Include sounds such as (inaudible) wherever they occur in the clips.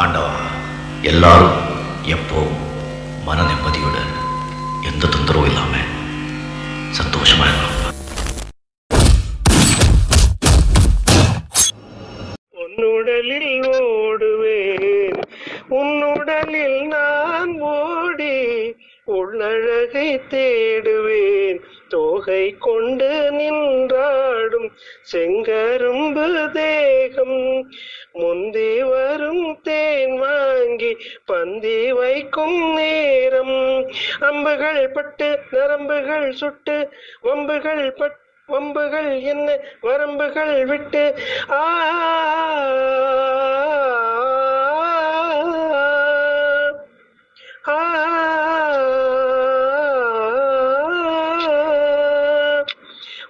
ஆண்டவா எல்லாரும் எப்போவும் மன நிம்மதியுடன் எந்த தொந்தரவும் இல்லாம சந்தோஷமா இருக்கலாம் உன்னுடலில் ஓடுவேன். உன்னுடலில் நான் ஓடி உள்ளழகை தேடுவேன். தோகை கொண்டு நின்றாடும் செங்கரும்பு தேகம். முந்தி வரும் தேன் வாங்கி பந்தி வைக்கும் நேரம் அம்புகள் பட்டு நரம்புகள் சுட்டு வம்புகள் பட்டு வம்புகள் என்ன வரம்புகள் விட்டு ஆ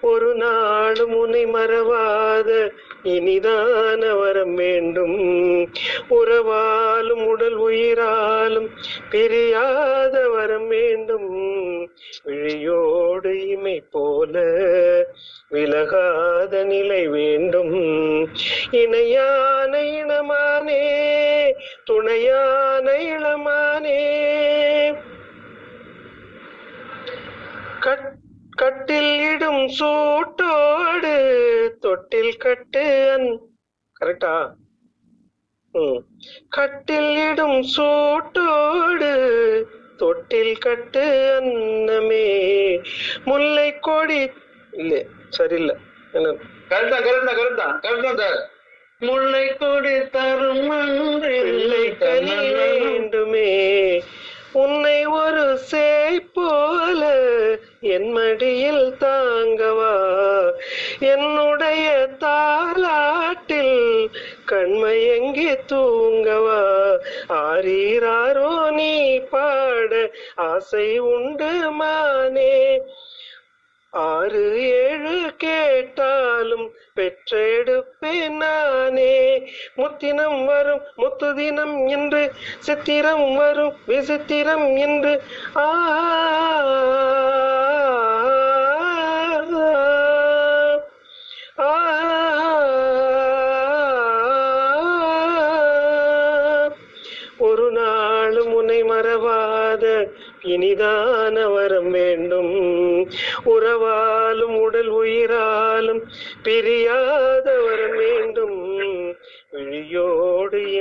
ஒரு நாளும் உன்னை மறவா இனிதான வரம் வேண்டும். உறவாலும் உடல் உயிராலும் பிரியாத வரம் வேண்டும். விழியோடு இமை போல விலகாத நிலை வேண்டும். இணையான இனமானே துணையான இளமானே. கட் கட்டில் இடும் சூட்டோடு தொட்டில் கட்டு அன். கரெக்டா கட்டில் இடும் சூட்டோடு தொட்டில் கட்டு அன்னமே. முல்லை கொடி. இல்ல சரியில்லை. கரெக்ட் கரெக்ட் கரெக்ட் கரெக்ட் முல்லை கொடி தரும் வரும் தினம் என்று சித்திரம் வரும் விசித்திரம் என்று ஆ ஒரு நாளும் உன்னை மறவாத இனிதான வரம் வேண்டும் உறவாலும் உடல் உயிராலும் பிரியா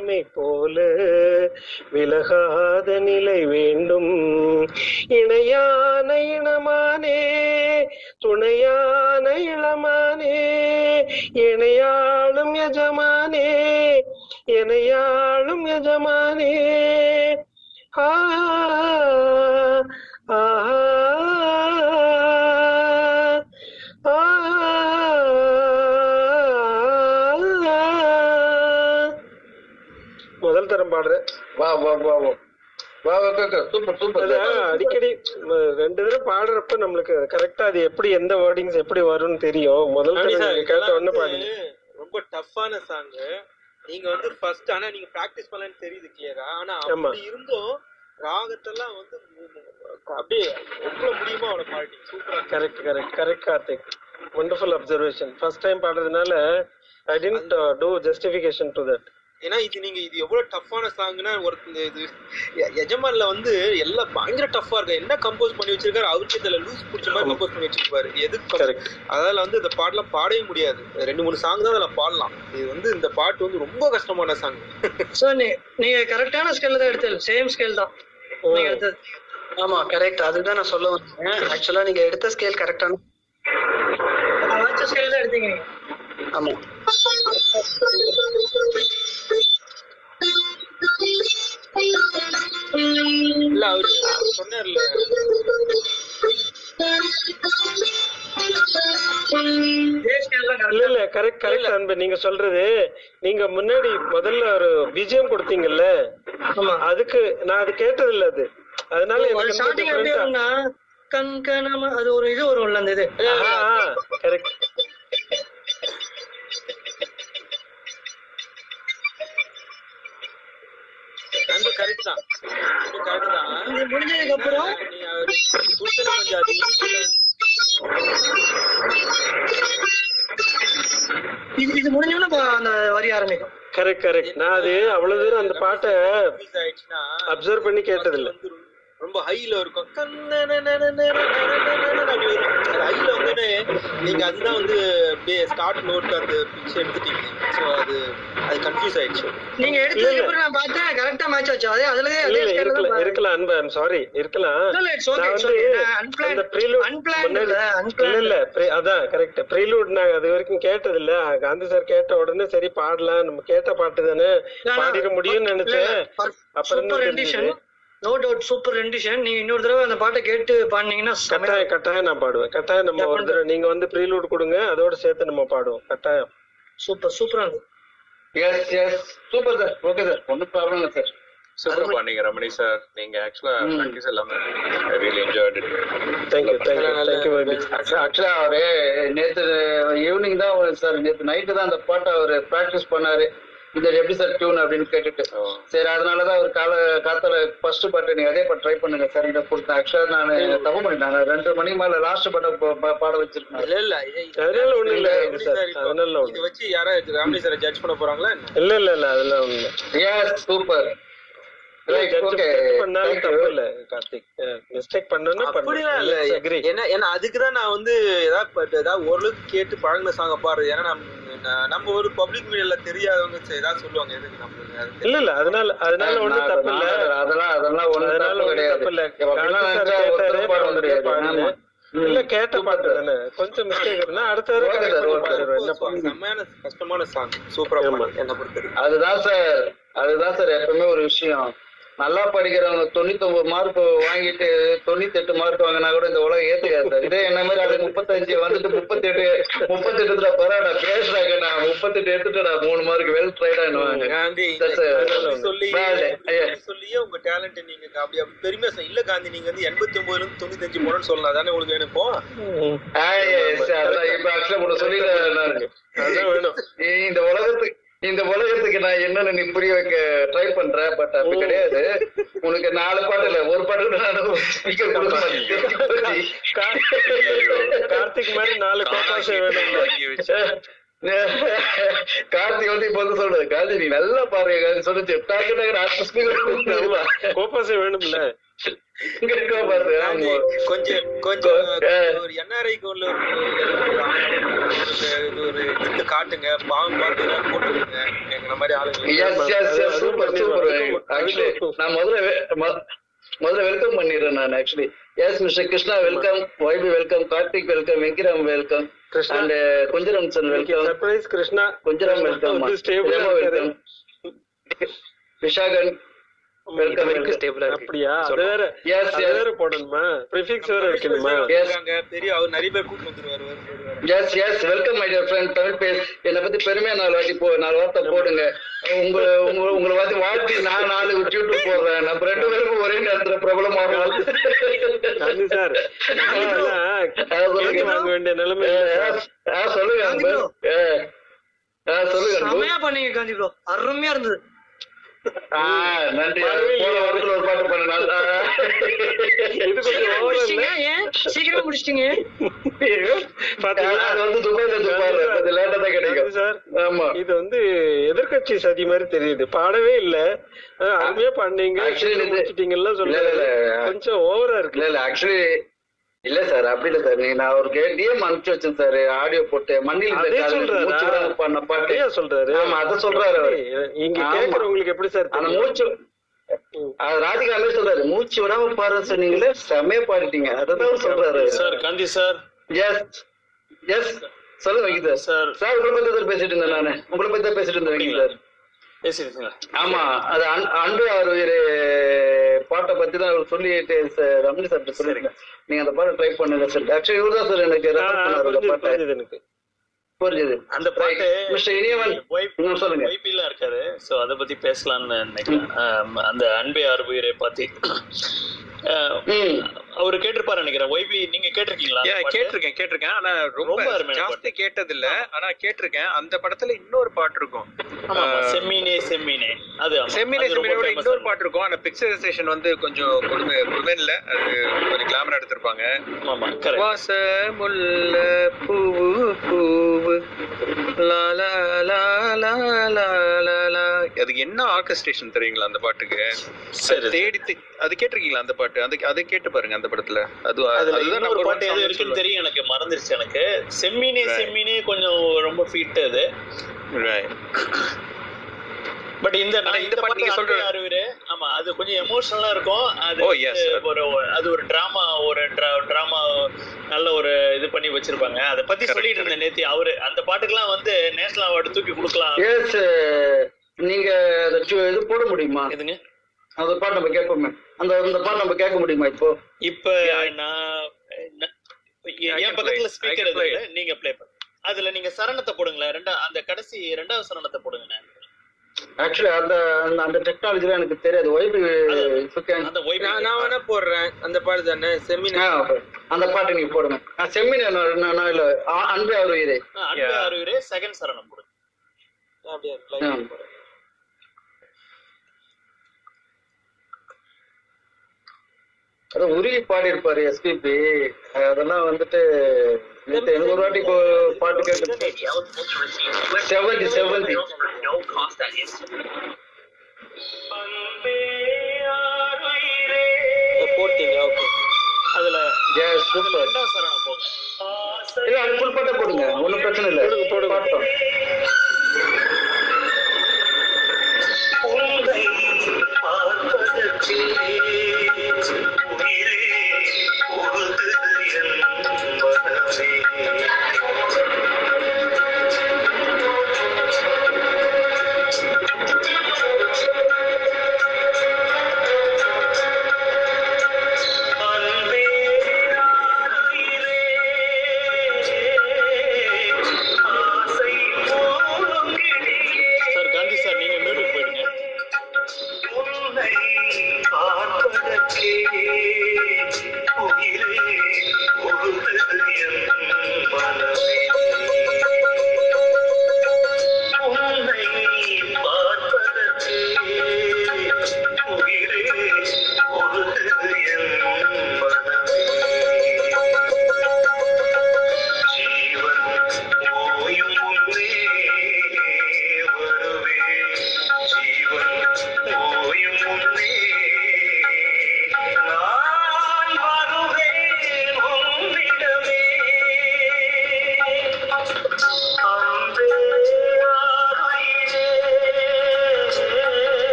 மகிமை போல விலகாத நிலை வேண்டும். இணையான இனமானே துணையான இளமானே இணையாளும் எஜமானே இணையாளும் எஜமானே. ஆ வா வா வா வா. வா சூப்பர் சூப்பர். அடிக்கடி ரெண்டு தடவை பாடுறப்ப நம்மளுக்கு கரெக்டா அது எப்படி எந்த வேர்டிங்ஸ் எப்படி வரும்னு தெரியும். முதல் ரவி தடவை சார், நீங்க கேட்ட வந்து பாடுங்க ரொம்ப டஃப்பான சாங் நீங்க வந்து ஃபர்ஸ்ட் ஆனா நீங்க பிராக்டிஸ் பண்ணலன்னு தெரியுது கிளியரா ஆனா. அப்படி இருந்தும் ராகத்தெல்லாம் வந்து அப்படியே எவ்வளவு முடியுமோ அவ்வளவு பாடிட்டீங்க சூப்பரா correct correct correct Karthik. Wonderful observation first time பாடுறதுனால I tend to justification to that ஏன்னா இது நீங்க இது எவ்வளவு டஃப்பான சாங்னா ஒரு இந்த இது எஜமான்ல வந்து எல்லாம் பயங்கர டஃப்பா இருக்கு? என்ன கம்போஸ் பண்ணி வச்சிருக்காரு? அவருக்கு இதுல லூஸ் பிடிச்ச மாதிரி கம்போஸ் பண்ணி வச்சிருப்பாரு. எது Correct. அதால வந்து இந்த பாட்டுலாம் பாடவே முடியாது. ரெண்டு மூணு சாங் தான் அதுல பாடலாம். இது வந்து இந்த பாட்டு வந்து ரொம்ப கஷ்டமான சாங் சோ நீங்க கரெக்டான ஸ்கேல்ல தான் எடுத்தது. சேம் ஸ்கேல் தான். ஆமா கரெக்ட் அதுதான் நான் சொல்ல வந்தேன். ஆக்சுவலா நீங்க எடுத்த ஸ்கேல் கரெக்டான ஸ்கேல் தான் எடுத்தீங்க ஆமா. இல்ல அவரு சொன்னார்ல. இல்ல. இல்ல கரெக்ட் கரெக்ட் அன்பு. நீங்க சொல்றது நீங்க முன்னாடி முதல்ல ஒரு பிஜிஎம் கொடுத்தீங்கல்ல ஆமா. அதுக்கு நான் அது கேட்டது இல்ல அது. அதனால அது எனக்கு ஸ்டார்டிங் எப்படி வரும்னா கண் கணம அது ஒரு இது வரும்ல அந்த இது. கரெக்ட் கரெக்ட் தான். கரெக்ட் தான். இது முடிஞ்சதுக்கு அப்புறம் நீ அவரு கொடுத்தது கொஞ்சம் அது easy. இது இது முடிஞ்சோன்னா அந்த வரி ஆரம்பிக்கும். கரெக்ட் கரெக்ட் நான் அது அவ்வளவு தூரம் அந்த பாட்டை அப்சர்வ் பண்ணி கேட்டதில்ல. ரொம்ப ஹைல இருக்கும் ஹைல வந்து நீங்க அதுதான் வந்து அப்படியே ஸ்டார்ட் நோட் அந்த பிக்ஸ் எடுத்துட்டீங்க சோ அது அது கன்ஃபியூஸ் ஆயிடுச்சு நீங்க எடுத்ததுக்கு அப்புறம் நான் பார்த்தேன் கரெக்டா மேட்ச் ஆச்சு அதே அதுல அதே இருக்கலாம் இருக்கலாம் அன்பு ஐம் சாரி இருக்கலாம் இல்ல, இல்ல, it's okay, நான் it's இல்ல, unplanned. இல்ல அதான் கரெக்ட் ப்ரீலூட் நாங்க அது வரைக்கும் கேட்டது இல்ல காந்தி சார் கேட்ட உடனே சரி பாடலாம் நம்ம கேட்ட பாட்டு தானே பாடிட முடியும்னு நினைச்சேன் அப்புறம் நோ டவுட் சூப்பர் ரெண்டிஷன் நீங்க இன்னொரு தடவை அந்த பாட்டை கேட்டு பாடினீங்கன்னா கட்டாயம் கட்டாயம் நான் பாடுவேன். கட்டாயம் நம்ம ஒரு தடவை நீங்க வந்து ப்ரீலூட் கொடுங்க அதோட சேர்த்து நம்ம பாடுவோம். கட்டாயம். சூப்பர் சூப்பரா இருக்கு yes yes super sir okay sir ஒன்றும் ப்ராப்ளம் இல்லை சார் சூப்பரா பண்ணீங்க ரமணி சார் நீங்க ஆக்சுவலா ப்ராக்டிஸ் எல்லாமே really enjoyed it thank you thank you thank you very much ஆக்சுவலா அவரு நேத்து ஈவினிங் தான் சார் நேத்து நைட்டு தான் அந்த பாட்டை அவரு பிராக்டிஸ் பண்ணாரு. இது எப்படி சார் டியூன் அப்படின்னு கேட்டுட்டு. சரி அதனாலதான் அவர் கால காத்தால ஃபர்ஸ்ட் பாட்டு நீங்க அதே பாட்டு ட்ரை பண்ணுங்க சார் இதை கொடுத்தேன் ஆக்சுவலா நான் தப்பு பண்ணிட்டேன். நான் ரெண்டு மணிக்கு மேல லாஸ்ட் பாட்டை பாட வச்சிருக்கேன். இல்ல இல்ல. அதனால ஒண்ணும் இல்ல அதனால ஒண்ணு இதை வச்சு யாராவது ராமணி சார் ஜட்ஜ் பண்ண போறாங்களா? இல்ல இல்ல இல்ல. அதெல்லாம் ஒண்ணு இல்ல. எஸ் சூப்பர் அதுக்குதான் நான் வந்து ஏதாவது பட் ஏதாவது ஓரளவுக்கு கேட்டு பழகின சாங்க பாரு ஏன்னா நம்ம ஒரு பப்ளிக் மீடியால தெரியாதவங்க ஏதாவது சொல்லுவாங்க. எதுக்கு நம்மளுக்கு இல்ல இல்ல அதனால அதனால ஒண்ணும் தப்பு இல்ல. அதெல்லாம் அதெல்லாம் ஒண்ணும் கிடையாது. இல்ல. இல்ல கேட்ட பாட்டு தானே. கொஞ்சம் மிஸ்டேக் இருந்தா அடுத்த தடவை Okay, correct sir, பண்ணி okay. பாடுறேன் என்ன ரொம்ப பண்ண செம்மையான கஷ்டமான சாங் சூப்பரா என்ன பொறுத்தவரைக்கும். அதுதான் சார் அதுதான் சார் எப்பவுமே ஒரு விஷயம். நல்லா படிக்கிறவங்க தொண்ணூத்தி ஒன்பது மார்க் வாங்கிட்டு தொண்ணூத்தி எட்டு மார்க் வாங்கினா கூட இந்த உலகம் ஏத்துக்காது சார். இதே என்ன மாதிரி அது முப்பத்தஞ்சு வந்துட்டு முப்பத்தி எட்டு முப்பத்தி எட்டுல பரவாயில்ல பேசுறாங்க நான் முப்பத்தெட்டு எடுத்துட்டா மூணு மார்க் வெல் Yeah. சொல்லியே உங்க டேலண்ட் நீங்க அப்படி அப்படி பெருமையா இல்ல காந்தி நீங்க வந்து எண்பத்தி ஒன்பதுல இருந்து தொண்ணூத்தஞ்சு போனோம்னு சொல்லலாம். அதானே உங்களுக்கு வேணும் இப்போ இப்ப உனக்கு சொல்லிடுறேன் இந்த உலகத்துக்கு இந்த உலகத்துக்கு நான் என்னன்னு நீ புரிய வைக்க ட்ரை பண்றேன் பட் அப்படி கிடையாது. உனக்கு நாலு பாட்டு இல்ல ஒரு பாட்டு நான் ஸ்பீக்கர் (laughs) கொடுக்க மாட்டேன். கார்த்திக் மாதிரி நாலு (laughs) கோபாசை வேணும் கார்த்திக் வந்து இப்ப வந்து சொல்றது கார்த்தி நீ நல்லா பாருங்க கார்த்தி சொல்லுச்சு டாக்கு டாக்கு அடுத்த ஸ்பீக்கர் கோபாசை வேணும்ல. இங்க இருக்கா பாரு காந்தி ஆமா. கொஞ்சம் கொஞ்சம். ஒரு என்ஆர்ஐ கோல்ல ஒரு ஒரு இது காட்டுங்க போட்டுருங்க எங்களை மாதிரி ஆளுங்க சூப்பர். சூப்பர் ஆக்சுவலி நான் முதல்ல முதல்ல வெல்கம் பண்ணிடுறேன் நான் actually yes mister Krishna welcome வைபி welcome Karthik welcome Venkiram welcome Krishna. Krishna welcome welcome வரைக்கும் இருக்கு. அப்படியா? அது வேற Yes, அது. வேற போடணுமா? ப்ரிஃபிக்ஸ் வேற வைக்கணுமா? இருக்காங்க பெரிய அவர் நிறைய பேர் கூட்டு வந்துருவாரு வருவாரு. Yes yes welcome my dear friend Tamil base என்னை பத்தி பெருமையா நாலு வாட்டி போ நாலு வார்த்தை போடுங்க. உங்க உங்க உங்களை வாத்தி வாழ்த்தி நான் நாலு யூடியூப் போடுறேன். நம்ம ரெண்டு பேருக்கும் ஒரே நேரத்துல பிரபலமாகும் காந்தி சார். வாங்க வேண்டிய நிலைமை சொல்லுங்க சொல்லுங்க. செமையா பண்ணீங்க காந்தி ப்ரோ அருமையா இருந்தது. நன்றி. போன. வாரத்துல ஒரு பாட்டு இது சீக்கிரமா முடிச்சிட்டீங்க வந்து இது எதிர்க்கட்சி சதி மாதிரி தெரியுது. பாடவே இல்ல. அருமையா சொல்றாரு. இல்ல, இல்ல. கொஞ்சம் ஓவரா இருக்கு. இல்ல இல்ல ஆக்சுவலி இல்ல சார் அப்படி இல்ல சார். நீங்க நான் ஒரு டிஎம் அனுப்பிச்சு வச்சேன் சார். ஆடியோ போட்டு மண்ணில் பண்ண பாட்டு. சொல்றாரு. ஆமா அத சொல்றாரு அவரு. இங்க. கேக்குறவங்களுக்கு எப்படி சார் அந்த? மூச்சு அது ராதிகாவே சொல்றாரு. மூச்சு விடாம பாடுற சொன்னீங்களே செம்மையா பாடிட்டீங்க. அததான் அவர் சொல்றாரு. Sir Gandhi sir. Yes yes சொல்லுங்க சார். சார் உங்களை பத்தி தான் பேசிட்டு இருந்தேன் நானு. உங்களை பத்தி தான் பேசிட்டு இருந்தேன் வைக்கி சார். ஆமா அது அன்- அன்பு ஆறு உயிர் பாட்டை பத்தி தான் அவர் சொல்லிட்டு ரமணி சார் சொல்லிருக்கேன் நீங்க அந்த பாட்டை ட்ரை பண்ணுங்க சார் ஆக்சுவலி இவர் தான் சார் எனக்கு எனக்கு. புரிஞ்சுது. அந்த பாட்டு மிஸ்டர் இனியவன் சொல்லுங்க. வைபிலாம் இருக்காரு. சோ அத பத்தி பேசலாம்னு நினைக்கிறேன். அந்த அன்பே அறுபுயிரை பத்தி. அவரு கேட்டிருப்பாரு நினைக்கிறேன். ஒய்பி நீங்க கேட்டிருக்கீங்களா? கேட்டிருக்கேன் கேட்டிருக்கேன். ஆனா ரொம்ப ஜாஸ்தி கேட்டது இல்ல ஆனா கேட்டிருக்கேன். அந்த படத்துல இன்னொரு பாட்டு இருக்கும். செம்மீனே செம்மீனே. அது. செம்மினே செம்மினோட இன்னொரு பாட்டு இருக்கும். ஆனா பிக்சரைசேஷன் வந்து கொஞ்சம் கொடுமை கொடுமைன்ல அது கொஞ்சம் கிளாமரா எடுத்திருப்பாங்க. வாசமுள்ள பூவு பூவு. லா லா லா லா லா லா அதுக்கு என்ன ஆர்கஸ்ட்ரேஷன் தெரியுங்களா அந்த பாட்டுக்கு? தேடி அது கேட்டிருக்கீங்களா அந்த பாட்டு? அது அதை கேட்டு பாருங்க. அந்த படத்துல. அது அதுதான் பாட்டு எது இருக்குன்னு. தெரியும் எனக்கு மறந்துருச்சு எனக்கு. செம்மினே. செம்மினே கொஞ்சம் ரொம்ப ஃபிட் அது. பட் இந்த இந்த பாட்டு நீங்க சொல்ற அறிவுரு ஆமா அது கொஞ்சம் எமோஷனலா இருக்கும். அது Oh. ஒரு அது ஒரு டிராமா ஒரு டிராமா நல்ல ஒரு இது பண்ணி வச்சிருப்பாங்க. அத பத்தி சொல்லிட்டு இருந்தேன் நேத்தி அவரு. அந்த பாட்டுக்கெல்லாம் வந்து நேஷனல் அவார்டு தூக்கி கொடுக்கலாம். எஸ் நீங்க இது போட முடியுமா? எதுங்க? அந்த பாட்டு நம்ம கேட்போமே. அந்த அந்த பாட்டு நம்ம கேட்க முடியுமா இப்போ? இப்ப நான் என் பக்கத்துல ஸ்பீக்கர் நீங்க ப்ளே பண்ணுங்க அதுல நீங்க சரணத்தை போடுங்களேன். ரெண்டா அந்த கடைசி ரெண்டாவது சரணத்தை போடுங்க ஆக்சுவலி அந்த அந்த- அந்த டெக்னாலஜிலாம் எனக்கு தெரியாது. ஒய்பி நான் வேணா போடுறேன். அந்த பாட்டு தானே? செமினா. அந்த பாட்டு நீங்க போடுங்க. நான் இல்ல. அன்பே அவர் உயிரே அன்பு அறுவரே செகண்ட் சரணம் போடுங்க அப்படியே? அதான் உருகி பாடி இருப்பாரு எஸ்பிபி அதெல்லாம் வந்துட்டு எனக்கு ஒரு வாட்டி பாட்டு கேட்டு போட்டீங்க ஓகே. அதுல சூப்பர் இல்ல அது ஃபுல் பாட்டா போடுங்க. ஒன்றும் பிரச்சனை இல்லை. பாட்டோம்.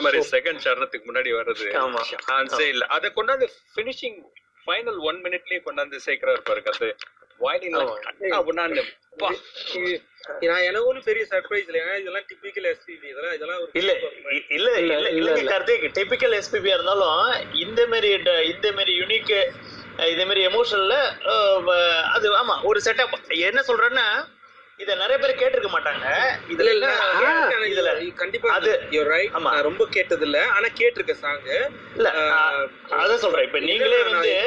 மாதிரி செகண்ட் சரணத்துக்கு முன்னாடி வர்றது. சான்ஸே இல்ல. அத கொண்டாந்து பினிஷிங் ஃபைனல் ஒன் மினிட்லயே கொண்டாந்து சேர்க்கிறாரு பாருங்க அது வாயில அப்படின்னா நான் எனக்கு ஒன்றும் பெரிய சர்ப்ரைஸ் இல்லை ஏன்னா இதெல்லாம் டிபிக்கல் எஸ்பிபி இதெல்லாம் இதெல்லாம் இல்ல இல்ல இல்ல இல்ல கார்த்திக் டிபிக்கல் எஸ்பிபியா இருந்தாலும் இந்த மாதிரி இந்த மாதிரி யூனிக் இதே மாதிரி எமோஷனல்ல அது ஆமா ஒரு செட்டப் என்ன சொல்றேன்னா இத நிறைய பேர் கேட்டிருக்க மாட்டாங்க. இதுல இல்ல. இதுல கண்டிப்பா அது- அது யூ ரைட் ஆமா. நான் ரொம்ப கேட்டது இல்ல ஆனா கேட்டிருக்க சாங் இல்ல அ- அதான் சொல்றேன். இப்ப நீங்களே வந்து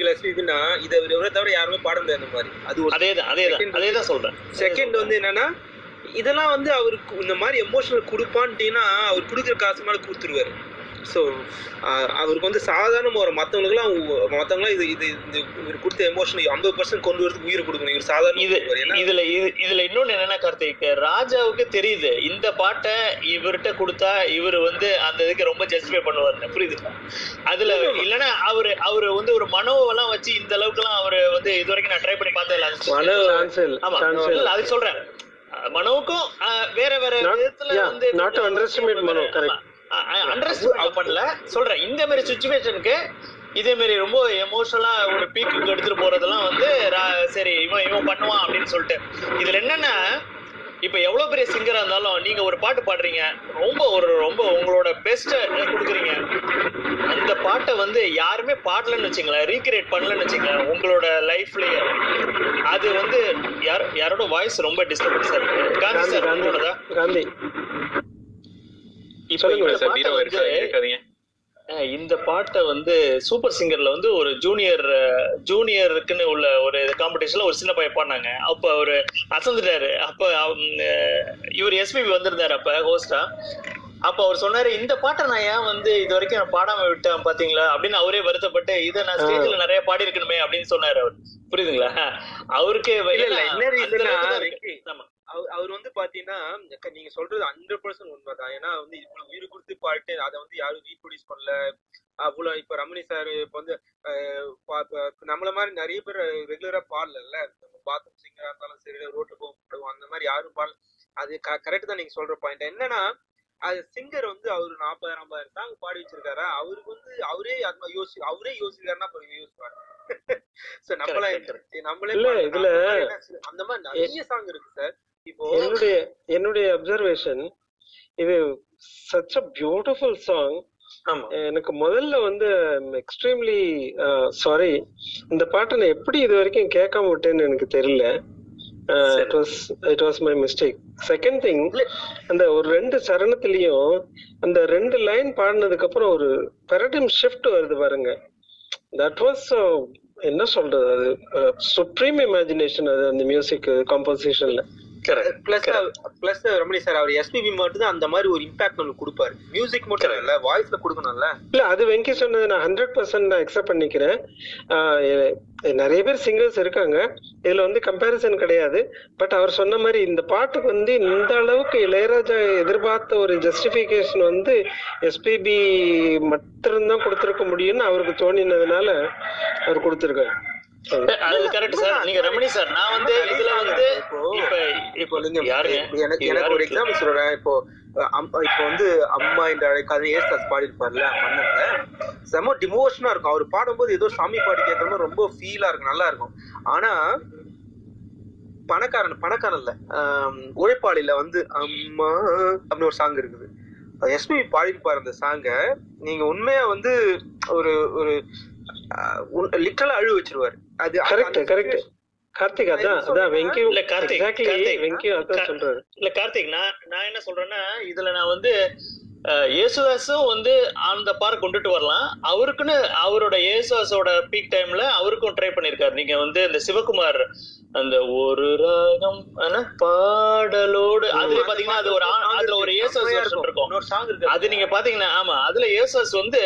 எஸ்பிபினா இதை இவரை தவிர யாருமே பாட முடியாது மாதிரி. அது அதேதான் அதேதான் அதேதான் சொல்றேன். செகண்ட் வந்து என்னன்னா இதெல்லாம் வந்து அவருக்கு இந்த மாதிரி எமோஷனல் கொடுப்பான்ட்டீங்கன்னா அவர் கொடுக்குற காசு மேல கொடுத்துருவாரு. ஸோ அவருக்கு வந்து சாதாரண ஒரு மற்றவங்களுக்குலாம் மற்றவங்களாம் இது இது இந்த இவர் கொடுத்த எமோஷன் ஐம்பது பர்சன்ட் கொண்டு வரதுக்கு உயிரை கொடுக்கணும். இவர் சாதாரண இது இதுல இது- இதுல இன்னொன்னு என்னன்னா கார்த்திக் ராஜாவுக்கு தெரியுது. இந்த பாட்டை இவர்கிட்ட கொடுத்தா இவர் வந்து அந்த இதுக்கு ரொம்ப ஜஸ்டிஃபை பண்ணுவாருன்னு. புரியுதுங்களா அதுல இல்லைன்னா அவரு அவரு வந்து ஒரு மனோவெல்லாம் வச்சு இந்த அளவுக்கு எல்லாம் அவரு வந்து இது வரைக்கும் நான் ட்ரை பண்ணி பார்த்ததில்ல. அது- ஆமா அதுக்கு சொல்றேன். மனோவுக்கும் வேற வேற Not- விதத்துல வந்து to underestimate Mano, correct. Understand பண்ணல. சொல்றேன். இந்த மாதிரி சுச்சுவேஷனுக்கு இதே மாதிரி ரொம்ப எமோஷனலா ஒரு பீக்குக்கு எடுத்துட்டு போறதெல்லாம் வந்து சரி இவன் இவன் பண்ணுவான் அப்படின்னு சொல்லிட்டு. இதுல என்னன்னா இப்ப எவ்வளவு பெரிய சிங்கரா இருந்தாலும் நீங்க ஒரு பாட்டு பாடுறீங்க. ரொம்ப ஒரு ரொம்ப உங்களோட பெஸ்ட கொடுக்குறீங்க? அந்த பாட்டை வந்து யாருமே பாடலன்னு வச்சுங்களேன் ரீக்ரியேட் பண்ணலன்னு வச்சுங்களேன் உங்களோட லைஃப்லயே அது வந்து யார் யாரோட வாய்ஸ் ரொம்ப டிஸ்டர்பன்ஸா இருக்கு. காந்தி சார் உங்களோடதா? காந்தி இப்ப சொல்லுங்க இந்த சார் பாட்டை வீரோ இருக்கா வந்து இருக்காதீங்க இந்த பாட்டை வந்து சூப்பர் சிங்கர்ல வந்து ஒரு ஜூனியர் ஜூனியருக்குன்னு உள்ள ஒரு காம்படிஷன்ல ஒரு சின்ன பையன் பாடினாங்க. அப்ப அவரு அசந்துட்டாரு. அப்ப இவர் எஸ்பிபி வந்திருந்தாரு அப்ப ஹோஸ்டா அப்ப அவர் சொன்னாரு இந்த பாட்டை நான் ஏன் வந்து இது வரைக்கும் நான் பாடாம விட்டேன் பாத்தீங்களா? அப்படின்னு அவரே வருத்தப்பட்டு இதை நான் ஸ்டேஜ்ல நிறைய பாடி இருக்கணுமே அப்படின்னு சொன்னாரு அவர். புரியுதுங்களா? அவருக்கு அவர் வந்து பாத்தீங்கன்னா நீங்க சொல்றது ஹண்ட்ரட் பர்சன்ட் உண்மைதான். ஏன்னா வந்து இவ்வளவு உயிர் கொடுத்து பாட்டு அதை வந்து யாரும் ரீப்ரொடியூஸ் பண்ணல. அவ்வளவு இப்ப ரமணி சார் இப்ப வந்து நம்மள மாதிரி நிறைய பேர் ரெகுலரா பாடல பாத்ரூம் சிங்கரா இருந்தாலும் சரி ரோட்ல போகும் அந்த மாதிரி யாரும் பாடல. அது கரெக்ட் தான் நீங்க சொல்ற பாயிண்ட் என்னன்னா அது சிங்கர் வந்து அவரு நாற்பதாயிரம் ஐம்பதாயிரம் சாங் பாடி வச்சிருக்காரு? அவருக்கு வந்து அவரே அது மாதிரி யோசி அவரே யோசிக்கிறாருன்னா அப்புறம் யோசிப்பாரு. (laughs) சோ நம்மள நம்மளே. இதுல- அந்த மாதிரி நிறைய சாங் இருக்கு சார் என்னுடைய என்னுடைய அப்சர்வேஷன் இது சச் அ பியூட்டிஃபுல் சாங் எனக்கு முதல்ல வந்து எக்ஸ்ட்ரீம்லி சாரி இந்த பாட்டை நான் எப்படி இது வரைக்கும் கேட்காம விட்டேன்னு எனக்கு தெரியல. It was it was my mistake second thing அந்த ஒரு ரெண்டு சரணத்திலையும் அந்த ரெண்டு லைன் பாடினதுக்கு அப்புறம் ஒரு பெரடிம் ஷிஃப்ட் வருது பாருங்க. தட் வாஸ் என்ன சொல்றது அது? சுப்ரீம் இமேஜினேஷன் அது அந்த மியூசிக் கம்போசிஷன்ல பிளஸ் பிளஸ் ரமணி சார் அவர் எஸ்பிபி மட்டும் தான் அந்த மாதிரி ஒரு இம்பாக்ட் நம்மளுக்கு கொடுப்பாரு. மியூசிக் மட்டும் இல்ல வாய்ஸ்ல கொடுக்கணும்ல. இல்ல அது வெங்கி சொன்னது நான் ஹண்ட்ரட் பர்சன்ட் நான் அக்செப்ட் பண்ணிக்கிறேன். நிறைய பேர் சிங்கர்ஸ் இருக்காங்க. இதுல வந்து கம்பேரிசன் கிடையாது. பட் அவர் சொன்ன மாதிரி இந்த பாட்டுக்கு வந்து இந்த அளவுக்கு இளையராஜா எதிர்பார்த்த ஒரு ஜஸ்டிபிகேஷன் வந்து எஸ்பிபி மட்டும்தான் கொடுத்திருக்க முடியும்னு அவருக்கு தோணினதுனால அவர் கொடுத்திருக்காரு. அது கரெக்ட் சார் நீங்க ரமணி சார் நான் வந்து இதுல வந்து இப்ப இப்போ எனக்கு எனக்கு ஒரு எக்ஸாம்பிள் சொல்றேன். இப்போ இப்போ வந்து அம்மா என்ற அழைக்காத ஏசாஸ் பாடி இருப்பார்ல மன்னன்ல செம டிமோஷனா இருக்கும். அவர் பாடும்போது ஏதோ சாமி பாட்டு கேட்கற மாதிரி ரொம்ப ஃபீலா இருக்கும் நல்லா இருக்கும். ஆனா பணக்காரன் பணக்காரன் இல்ல. ஆம், உழைப்பாளில வந்து அம்மா அப்படின்னு ஒரு சாங் இருக்குது. எஸ்பிபி பாடிருப்பாரு அந்த சாங்க நீங்க உண்மையா வந்து ஒரு ஒரு லிட்டரலா அழு வச்சிருவாரு. அது கரெக்ட் கரெக்ட் கார்த்திக் அதான் அதான் வெங்கி இல்ல கார்த்திக் எக்ஸாக்ட்லி கார்த்திக். வெங்கி அதான் சொல்றாரு. இல்ல கார்த்திக் நான் நான் என்ன சொல்றேன்னா இதுல நான் வந்து இயேசுதாஸும் வந்து அந்த பார் கொண்டுட்டு வரலாம். அவருக்குன்னு அவரோட இயேசுதாஸோட பீக் டைம்ல அவருக்கும் ட்ரை பண்ணிருக்காரு. நீங்க வந்து இந்த சிவகுமார் அந்த ஒரு ராகம் பாடலோடு அதுல பாத்தீங்கன்னா அது ஒரு அதுல ஒரு இயேசுதாஸ் இருக்கும். இன்னொரு சாங் இருக்கு. அது நீங்க பாத்தீங்கன்னா ஆமா அதுல இயேசுதாஸ் வந்து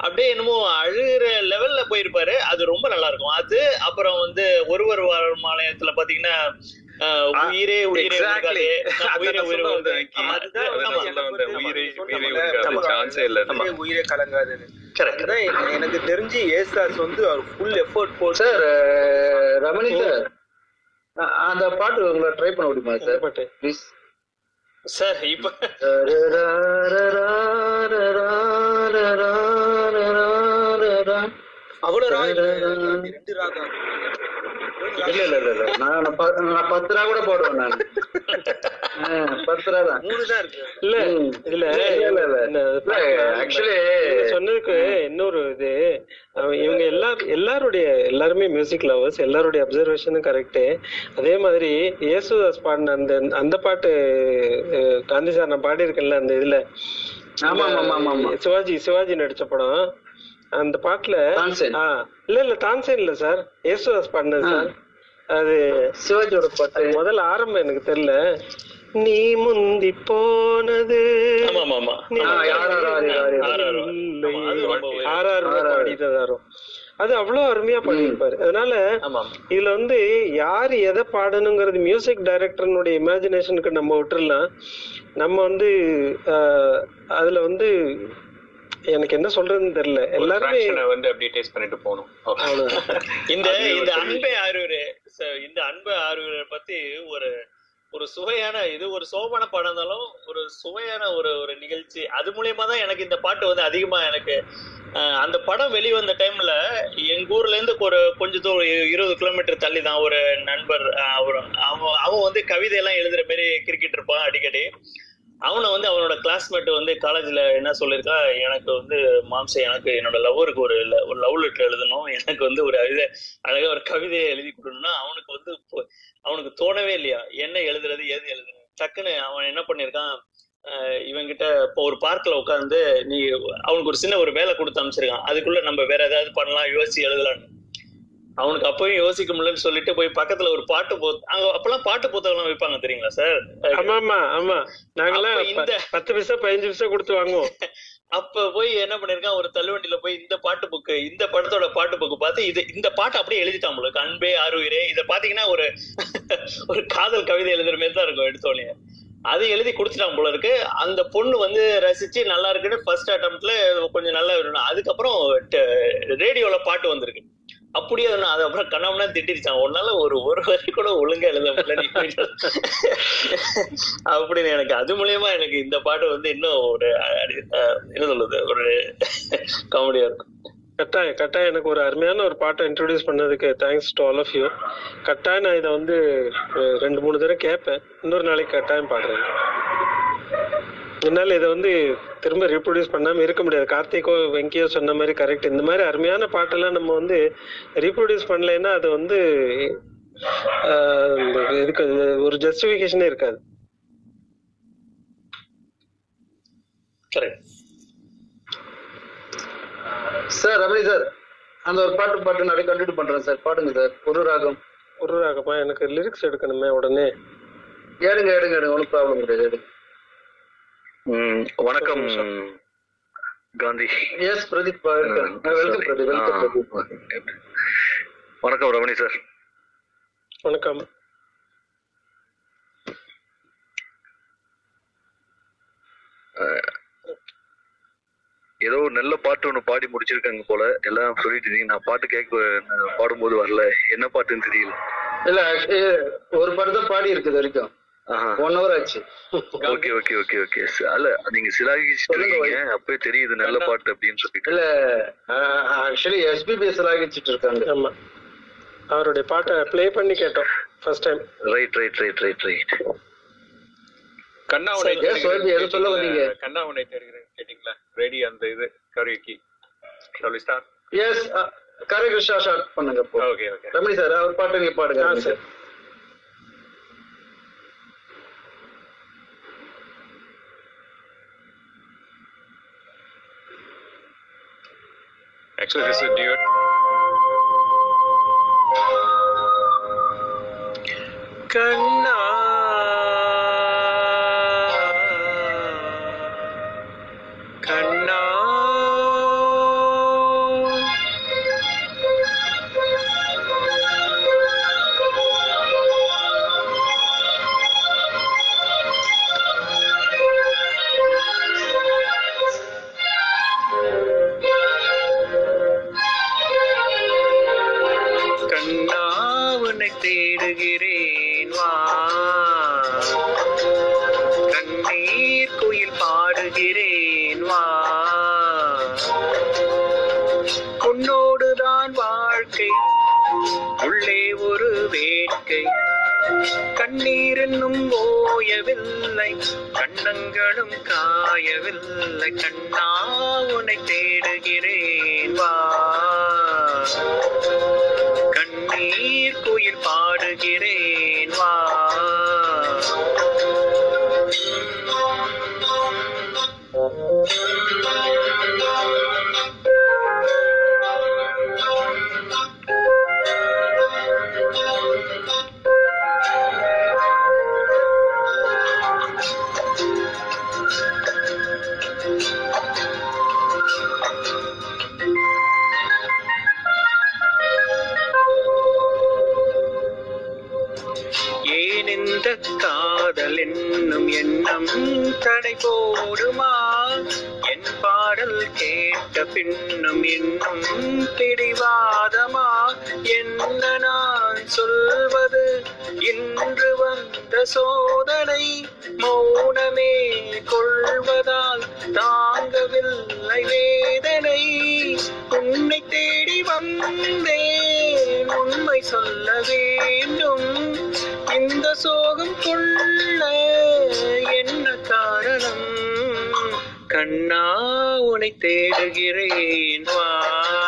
அப்படியே என்னமோ அழுகிற லெவல்ல போயிருப்பாரு. அது ரொம்ப நல்லா இருக்கும் அது அப்புறம் வந்து ஒருவர் வாழும் ஆலயத்துல பாத்தீங்கன்னா அஹ், உயிரே உயிரே உயிரே கலங்காதுன்னு. எனக்கு தெரிஞ்சு ஏசாஸ் வந்து அவர் ஃபுல் எஃபோர்ட் போட்டு சார் ரமணி சார் அந்த பாட்டு உங்களை ட்ரை பண்ண முடியுமா சார் பாட்டு? ப்ளீஸ் சார் இப்ப அவ்வளவு ரெண்டு ராகம் இல்ல இல்ல இல்ல இல்ல. நான் நான் பத்து ரூபா கூட போடுவேன் நான். ஆ, பத்து ரூபா தான். மூணு தான் இருக்கு. இல்ல இல்ல, இல்ல, இல்ல. நீங்க சொன்னதுக்கு இன்னொரு இது. இவங்க எல்லார் எல்லாருடைய எல்லாருமே மியூசிக் லவர்ஸ் எல்லாருடைய அப்சர்வேஷனும் கரெக்ட் அதே மாதிரி இயேசுதாஸ் பாடின அந்த அந்த பாட்டு காந்தி சார் நான் பாடியிருக்கேன்ல அந்த இதுல. ஆமா, ஆமா, ஆமா, ஆமா. சிவாஜி சிவாஜி நடிச்ச படம். அந்த பாட்டுல இல்ல இல்ல தான்சேன் இல்ல சார். இயேசுதாஸ் பாடினது சார். அது சிவாஜியோட பாட்டு. முதல்ல ஆரம்பம் எனக்கு தெரியல. நீ முந்தி போனது. பாடிட்டதாரும் அது அவ்வளவு அருமையா பாடியிருப்பாரு. அதனால இதுல வந்து யார் எதை பாடணுங்கிறது மியூசிக் டைரக்டர்னுடைய இமேஜினேஷனுக்கு நம்ம விட்டுறலாம். நம்ம வந்து அதுல வந்து எனக்கு என்ன சொல்றதுன்னு தெரியல. எல்லாருமே வந்து அப்படியே டேஸ்ட் பண்ணிட்டு போகணும். (laughs) இந்த இந்த அன்பே ஆரூரு இந்த அன்பு ஆரூரை பத்தி ஒரு ஒரு சுவையான இது ஒரு சோபன படம் இருந்தாலும் ஒரு சுவையான ஒரு ஒரு நிகழ்ச்சி. அது மூலியமா தான் எனக்கு இந்த பாட்டு வந்து அதிகமா எனக்கு அந்த படம் வெளிவந்த டைம்ல எங்க ஊர்ல இருந்து ஒரு கொஞ்சம் தூரம் இருபது கிலோமீட்டர் தள்ளி தான் ஒரு நண்பர் அவன் அவன் வந்து கவிதையெல்லாம் எழுதுற மாதிரி கிரிக்கெட் இருப்பான் அடிக்கடி. அவனை வந்து அவனோட கிளாஸ்மேட் வந்து காலேஜ்ல என்ன சொல்லியிருக்கா? எனக்கு வந்து மாம்சை எனக்கு என்னோட லவ்வருக்கு ஒரு ஒரு லவ் லெட்டர் எழுதணும். எனக்கு வந்து ஒரு அழுத அழகா ஒரு கவிதையை எழுதி கொடுக்கணும்னா அவனுக்கு வந்து இப்போ- அவனுக்கு தோணவே இல்லையா? என்ன எழுதுறது எது எழுதுறது? டக்குன்னு அவன் என்ன பண்ணிருக்கான் அஹ் இவன்கிட்ட இப்போ ஒரு பார்க்ல உட்காந்து நீ அவனுக்கு ஒரு சின்ன ஒரு வேலை கொடுத்து அமைச்சிருக்கான் அதுக்குள்ள நம்ம வேற ஏதாவது பண்ணலாம் யோசிச்சு எழுதலாம்னு. அவனுக்கு அப்பயும் யோசிக்க முடியலன்னு சொல்லிட்டு போய் பக்கத்துல ஒரு பாட்டு போ அங்க அப்பெல்லாம் பாட்டு புத்தகம் வைப்பாங்க தெரியுங்களா சார்? ஆமா ஆமா ஆமா. நாங்கெல்லாம் இந்த- பத்து பைசா பதினஞ்சு பைசா கொடுத்து வாங்குவோம். (laughs) அப்ப போய் என்ன பண்ணிருக்கான்? ஒரு தள்ளுவண்டியில போய் இந்த பாட்டு புக்கு இந்த படத்தோட பாட்டு புக்கு பார்த்து இது இந்த பாட்டு அப்படியே எழுதிட்டான் உங்களுக்கு அன்பே ஆறுயிரே இத பாத்தீங்கன்னா ஒரு (laughs) ஒரு காதல் கவிதை எழுதுற மாதிரி தான் இருக்கும் எடுத்தோடனே அதை எழுதி கொடுத்துட்டான் போல இருக்கு. அந்த பொண்ணு வந்து ரசிச்சு நல்லா இருக்குன்னு ஃபர்ஸ்ட் அட்டம்ப்ட்ல கொஞ்சம் நல்லா இருக்கணும் அதுக்கப்புறம் ரேடியோல பாட்டு வந்திருக்கு. அப்படியே ஒண்ணு அது அப்புறம் கண்ணாமனா திட்டிருச்சான் உன்னால ஒரு ஒரு வரி கூட ஒழுங்கா எழுத முடியல நீ அப்படின்னு எனக்கு அது மூலியமா எனக்கு இந்த பாட்டு வந்து இன்னும் ஒரு என்ன சொல்றது ஒரு காமெடியா இருக்கும். கட்டாயம் கட்டாயம் எனக்கு ஒரு அருமையான ஒரு பாட்டை இன்ட்ரடியூஸ் பண்ணதுக்கு thanks to all of you கட்டாயம் நான் இதை வந்து ரெண்டு மூணு தடவை கேட்பேன். இன்னொரு நாளைக்கு கட்டாயம் பாடுறேன். என்னால் இதை வந்து திரும்ப ரீப்ரொடியூஸ் பண்ணாம இருக்க முடியாது. கார்த்திகோ வெங்கியோ சொன்ன மாதிரி கரெக்ட் இந்த மாதிரி அருமையான பாட்டெல்லாம் நம்ம வந்து ரீப்ரொடியூஸ் பண்ணலைன்னா அது வந்து இதுக்கு ஒரு ஜஸ்டிஃபிகேஷனே இருக்காது. கரெக்ட் சார் ரமணி சார் அந்த ஒரு பாட்டு பாட்டு நிறைய கண்டினியூ பண்றேன் சார் பாடுங்க சார் ஒரு ராகம். ஒரு ராகமா? எனக்கு லிரிக்ஸ் எடுக்கணுமே உடனே. எடுங்க எடுங்க எடுங்க. ஒன்றும் ப்ராப்ளம் கிடையாது எடுங்க. வணக்கம் காந்தி. எஸ் பிரதீப் வணக்கம் ரமணி சார். வணக்கம். ஏதோ ஒரு நல்ல பாட்டு ஒண்ணு பாடி முடிச்சிருக்காங்க போல. எல்லாம் சொல்லிட்டு இருந்தீங்க. நான் பாட்டு கேட்க பாடும்போது வரல. என்ன பாட்டுன்னு தெரியல. இல்ல ஒரு பாட்டு தான் பாடி இருக்குது வரைக்கும். ஒன் ஹவர் ஆச்சு. ஓகே ஓகே ஓகே ஓகே அல்ல நீங்க சிலாகிச்சிட்டு இருக்கீங்க. அப்பவே தெரியுது நல்ல பாட்டு அப்படின்னு சொல்லிட்டு. இல்ல ஆக்சுவலி எஸ்பிபிஎஸ் ஆகிச்சிட்டு இருக்காங்க. ஆமா. அவருடைய பாட்டை ப்ளே பண்ணி கேட்டோம் first time right right right right right கண்ணா உன்னை எது சொல்ல வந்தீங்க? கண்ணா உன்னை தேடுகிறேன் கேட்டீங்களா? ரெடி அந்த இது கருவிக்கு சொல்லி ஸ்டார் எஸ் கரை கிருஷ்ணா ஷார்ட் பண்ணுங்க ஓகே ஓகே ரமணி சார் அவர் பாட்டு நீங்க பாடுங்க சரி. Actually, this is a எண்ணங்களும் காயவில்லை. கண்ணா உன்னை தேடுகிறேன் வா. கண்ணீர் கோயில் பாடுகிறேன். ஏன் காதல் என்னும் எண்ணம் தடை போடுமா? என் பாடல் கேட்ட பின்னும் இன்னும் பிடிவாதமா? என்ன நான் சொல்வது? இன்று வந்த சோதனை மௌனமே கொள்வதால் தாங்கவில்லை வேதனை. உன்னை தேடி வந்தேன். உண்மை சொல்ல வேண்டும். இந்த சோகம் கொள்ள என்ன காரணம்? கண்ணா உனை தேடுகிறேன். வா.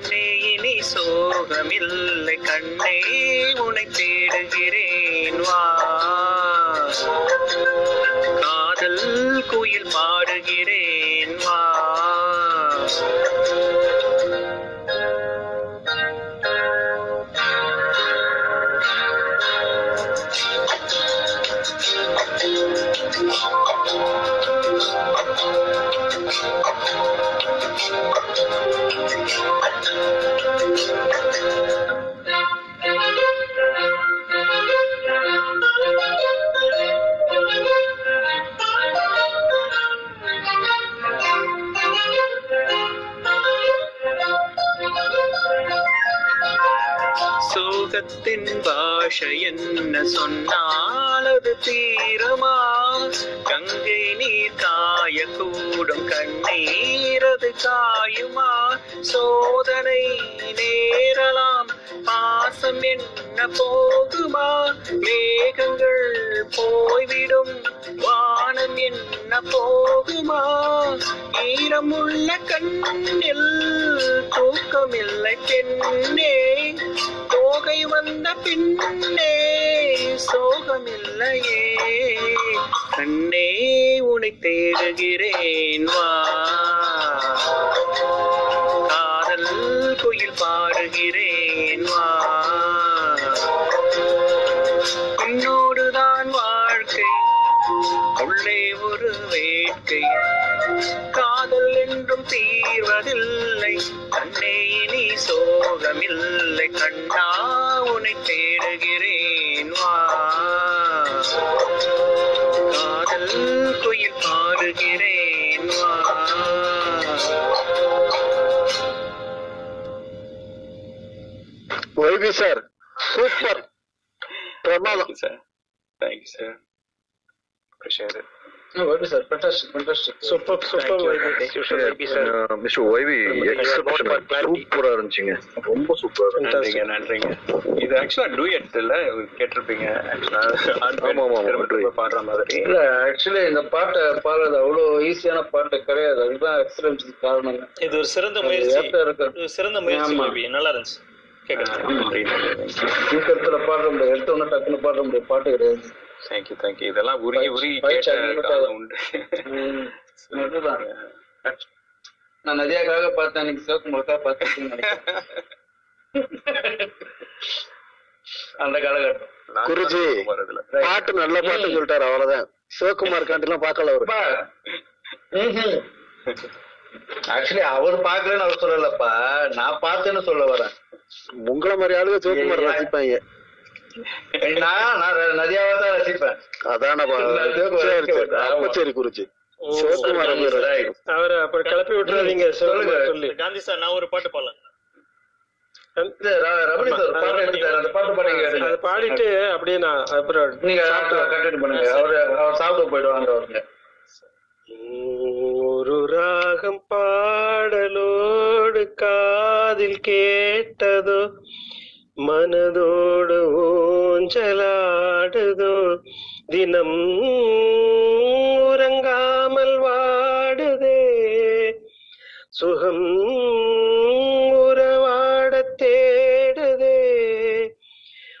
கண்ணே இனி சோகமில்லை. கண்ணே உனை தேடுகிறேன். வா. காதல் குயில் பாடுகிறேன். வா. Thank you. சோகத்தின் பாஷை என்ன சொன்னால் அது தீரமா? கங்கை நீர் காயக்கூடும் கண்ணீரது காயுமா? சோதனை நேரலாம். பாசம் என்ன போகுமா? மேகங்கள் போய்விடும். வானம் என்ன போகுமா? ஈரமுள்ள கண்ணில் தூக்கமில்லை பெண்ணே. தோகை வந்த பின்னே சோகமில்லையே. கண்ணே உனை தேடுகிறேன் வா. சோகமில்லை கண்ணா உன்னை தேடுகிறேன். வா. காதல் குயில் பாடுகிறேன். வா. வைபி சார் சூப்பர் பிரமாதம் sir thank you sir appreciate sir fantastic fantastic super super வைபி mister YV சூப்பரா இருந்துச்சுங்க. ரொம்ப சூப்பரா நன்றிங்க நன்றிங்க. இது ஆக்சுவலா டூயட் இல்ல கேட்டிருப்பீங்க. ஆமா, ஆமா, திரும்ப. பாடுற மாதிரி. இல்ல ஆக்சுவலி இந்த பாட்டை பாடுறது அவ்வளோ ஈஸியான பாட்டு கிடையாது. அதுதான் எக்ஸ்பீரியன்ஸ் காரணம். இது ஒரு சிறந்த முயற்சி. சிறந்த முயற்சி ஆமா. baby. நல்லா இருந்துச்சு. நன்றி சீக்கிரத்துல பாட முடியாது. எடுத்த உடனே டக்குன்னு பாட முடியாது. பாட்டு கிடையாது. தேங்க்யூ தேங்க்யூ இதெல்லாம் உருகி உருகி கேட்ட நான் நதியாக்காக பார்த்தேன் அன்னைக்கு சிவகுமாருக்காக பார்த்தேன் நினைக்கிறேன். அந்த காலகட்டம். குருஜி பாட்டு நல்ல பாட்டு சொல்லிட்டாரு அவ்வளவுதான். சிவகுமார் காண்டி எல்லாம் பார்க்கல அவரு. ஆக்சுவலி அவர் பாக்கலன்னு அவர் சொல்லலப்பா. நான் பார்த்தேன்னு சொல்ல வரேன். உங்களை மாதிரி ஆளுங்க சிவகுமார் ரசிப்பாங்க. ரசிக்கிறேன். அவரை அப்புறம் கிளப்பி விட்டுறாதீங்க. சொல்லுங்க. சொல்லி. காந்தி சார் நான் ஒரு பாட்டு பாடலாம். பாடிட்டு அப்படியே நான் அப்புறம் நீங்க கண்டினியூ பண்ணுங்க. அவரு அவர் சாப்பிட போயிடுவாங்க அவருங்க ஒரு ராகம் பாடலோடு காதில் கேட்டதோ மனதோடு ஊஞ்சலாடுதோ? தினம் உறங்காமல் வாடுதே. சுகம் உறவாட தேடுதே.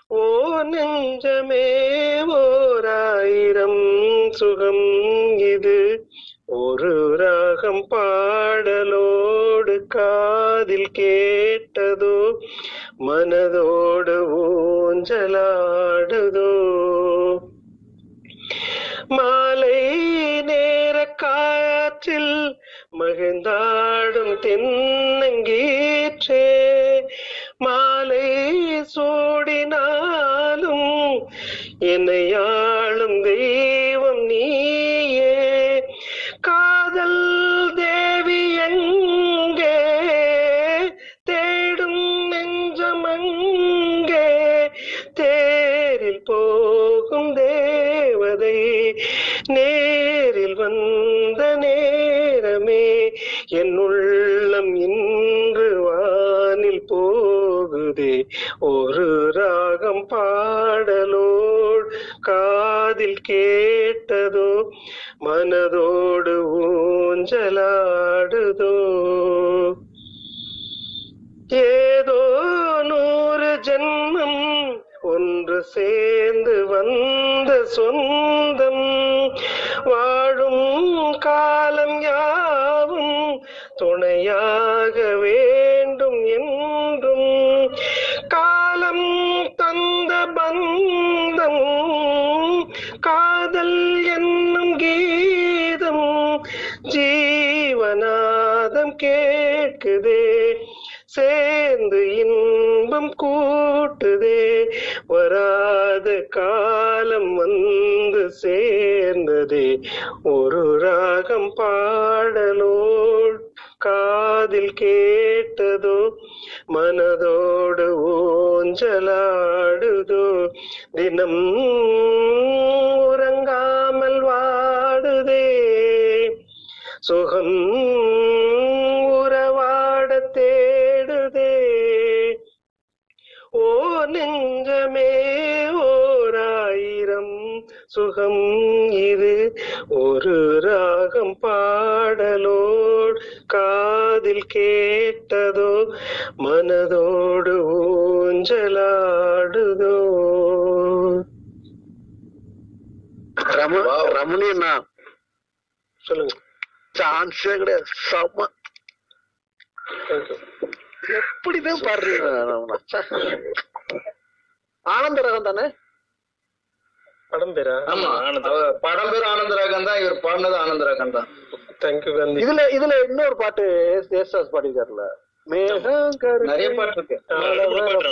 ஓ நெஞ்சமே ஓராயிரம் சுகம் இது. ஒரு ராகம் பாடலோடு காதில் கேட்டதோ? மனதோடு ஊஞ்சலாடுதோ? மாலை நேர காற்றில் மகிழ்ந்தாடும் தென்னங்கீற்றே. மாலை சூடினாலும் என்னையாளும் கேட்டதோ மனதோடு ஊஞ்சலாடுதோ. ஏதோ நூறு ஜென்மம் ஒன்று சேர்ந்து வந்த சொந்தம் வாழும் கால ஓ நெஞ்சமே ஓராயிரம் சுகம் இது. ஒரு ராகம் பாடலோடு காதில் கேட்டதோ மனதோடு ஊஞ்சலாடுதோ. ரம ரமணி அண்ணா. சொல்லுங்க. சான்ஸே கிடையாது. செம்ம எப்படிதான் பாடுறீங்க ரமணா? ச்சே. ஆனந்த ரகம் தானே? படம் பேரா? ஆமா. பேர் ஆனந்தராகன் தான் இவர் பாடினது ஆனந்தராகன் தான். தேங்க்யூ காந்தி இதுல இதுல இன்னொரு பாட்டு ஏசாஸ் கருப்பு நிறைய பாட்டு இருக்கு. நிறைய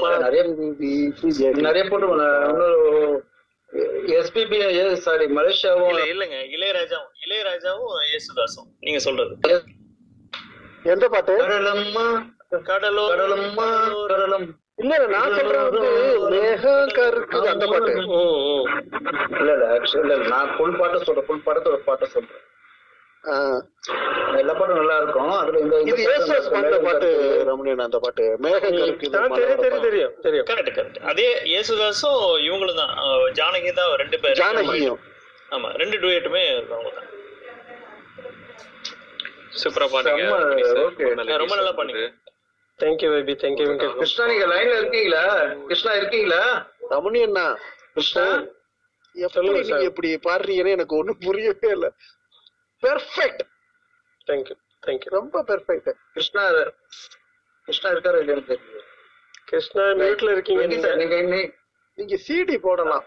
பாடி நிறைய போட்டு எஸ்பிபி சாரி மலேசியாவும் இல்ல இல்லங்க. இளையராஜாவும் இளையராஜாவும் யேசுதாசும் நீங்க சொல்றது. எந்த பாட்டு? கடலம்மா கடலோ கடலம்மா கடலம் இல்ல இல்ல, நான் சொல்றது கருக்குது அந்த பாட்டு. இல்ல இல்ல இல்ல. நான் ஃபுல் பாட்டு சொல்றேன். ஃபுல் படத்தோட பாட்டை சொல்றேன். எல்லா பாட்டும் நல்லா இருக்கும். அதுல இந்த இது ஏசாஸ் பாடின பாட்டு ரமணியன் அந்த பாட்டு. மேகம் பாடி. தெரியும் தெரியும் கரெக்ட் கரெக்ட் அதே யேசுதாசும் இவங்களும் தான் ஜானகி தான் ரெண்டு பேர். ஜானகியும். ஆமா ரெண்டு டூயட்டுமே அவங்க தான். சூப்பரா பாடுங்க. okay. ரொம்ப நல்லா பண்ணீங்க thank you baby thank you Venkat Krishna நீங்க லைன்ல இருக்கீங்களா? கிருஷ்ணா இருக்கீங்களா? ரமணி அண்ணா. கிருஷ்ணா எப்படி நீங்க இப்படி பாடுறீங்கன்னு எனக்கு ஒண்ணும் புரியவே இல்ல. Perfect thank you thank you ரொம்ப பெர்ஃபெக்ட் கிருஷ்ணா கிருஷ்ணா இருக்காரு இல்லையான்னு தெரியல. கிருஷ்ணா மியூட்ல இருக்கீங்க நீங்க. நீங்க சிடி போடலாம்.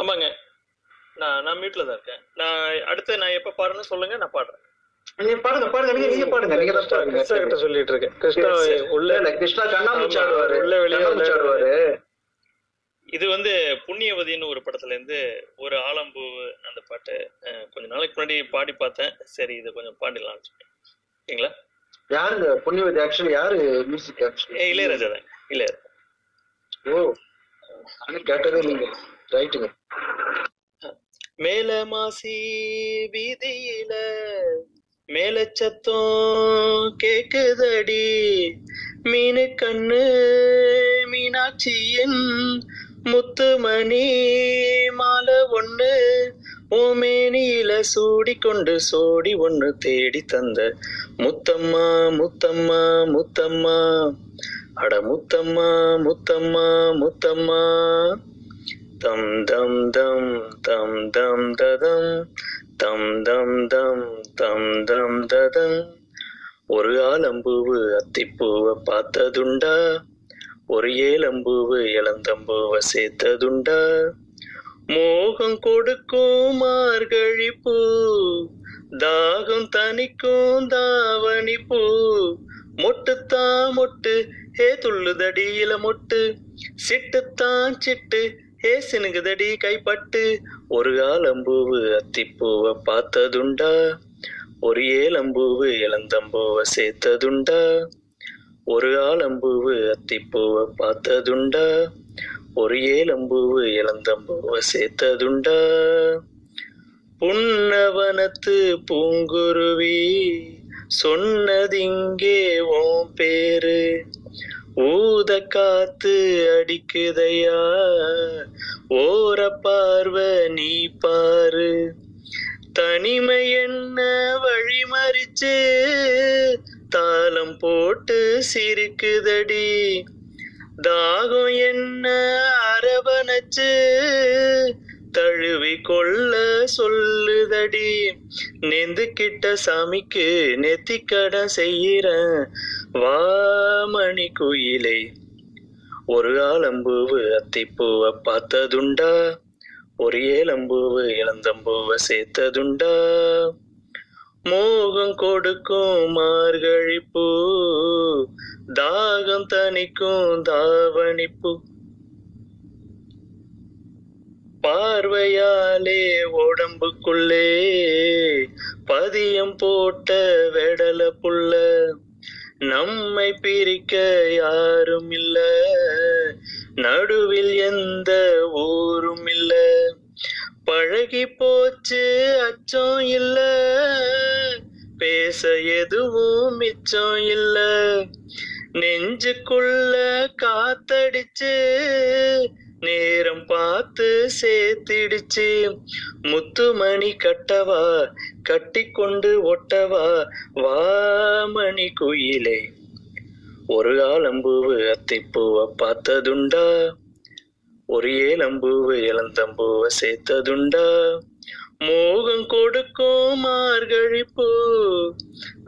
ஆமாங்க. நான் நான் மியூட்ல தான் இருக்கேன். நான் அடுத்து நான் எப்ப பாடுறேன்னு சொல்லுங்க நான் பாடுறேன். நீங்க பாடுங்க பாடுங்க நீங்க நீங்க பாடுங்க நீங்க கிருஷ்ணா கிட்ட சொல்லிட்டு இருக்கேன் கிருஷ்ணா உள்ள கிருஷ்ணா கண்ணாமூச்சி ஆமா, ஆடுவாரு உள்ள வெளியே கண்ணாமூச்சி வந்து- ஆடுவாரு இது வந்து புண்ணியவதின்னு ஒரு படத்துல இருந்து ஒரு ஆலம்பூ அந்த பாட்டு கொஞ்ச நாளைக்கு முன்னாடி பாடி பார்த்தேன். சரி இதை கொஞ்சம் பாடிடலாம்னு சொல்லி ஓகேங்களா யாருங்க? புண்ணியவதி ஆக்சுவலி யாரு மியூசிக் ஆக்சுவலி ஏ இளையராஜா தான். இளையராஜா. ஓ நானும் கேட்டதே இல்லைங்க. ரைட்டுங்க. மேல மாசி வீதியில மேலச்சத்தம் கேக்குதடி. மீனு கண்ணு மீனாட்சியின் முத்துமணி மாலை ஒண்ணு ஓமேனியில சூடி கொண்டு சோடி ஒண்ணு தேடி தந்த முத்தம்மா முத்தம்மா முத்தம்மா. அட முத்தம்மா முத்தம்மா முத்தம்மா. தம் தம் தம் தம் தம் ததம் தம் தம் தம் தம் தம் ததம் ஒரு ஆலம்பூவு அத்திப்பூவை பார்த்ததுண்டா? ஒரு ஏலம்பூவு இளந்தம்பூவை சேர்த்ததுண்டா? மோகம் கொடுக்கும் மார்கழி பூ தாகம் தனிக்கும் தாவணி பூ மொட்டுத்தான் மொட்டு ஏ துள்ளுதடியில மொட்டு. சிட்டுத்தான் சிட்டு ஹே சினுகுதடி கைப்பட்டு ஒரு ஆலம்பூவு அத்திப்பூவை பார்த்ததுண்டா? ஒரு ஏலம்பூவு இளந்தம்பூவை சேர்த்ததுண்டா? ஒரு ஆலம்பூவு அத்திப்பூவை பார்த்ததுண்டா? ஒரு ஏலம்பூவு இளந்தம்பூவை சேர்த்ததுண்டா? புன்னவனத்து பூங்குருவி சொன்னதிங்கே ஓம் பேரு. ஊத காத்து அடிக்குதையா? ஓர பார்வை நீ பாரு. தனிமை என்ன வழிமறிச்சு தாளம் போட்டு சிரிக்குதடி. தாகம் என்ன அரவணைச்சு தழுவி கொள்ள சொல்லுதடி. நெந்து கிட்ட சாமிக்கு நெத்திக்கடன் செய்யறேன் வாமணி குயிலே. ஒரு ஆலம்பூவு அத்திப்பூவை பார்த்ததுண்டா. ஒரு ஏலம்பூவு இளந்தம்பூவை சேர்த்ததுண்டா. மோகம் கொடுக்கும் மார்கழிப்பூ தாகம் தணிக்கும் தாவணி பூ பார்வையாலே உடம்புக்குள்ளே பதியம் போட்ட வெடல புள்ள நம்மை பிரிக்க யாரும் இல்ல. நடுவில் எந்த ஊரும் இல்ல. பழகி போச்சு அச்சம் இல்ல. பேச எதுவும் மிச்சம் இல்ல. நெஞ்சுக்குள்ள காத்தடிச்சு நேரம் பார்த்து சேர்த்திடுச்சு. முத்துமணி கட்டவா கட்டி கொண்டு ஒட்டவா வாமணி குயிலே. ஒரு ஆலம்பூவு அத்திப்பூவை பார்த்ததுண்டா. ஒரு ஏலம்பூவு இளந்தம்பூவை சேர்த்ததுண்டா. மோகம் கொடுக்கும் மார்கழி பூ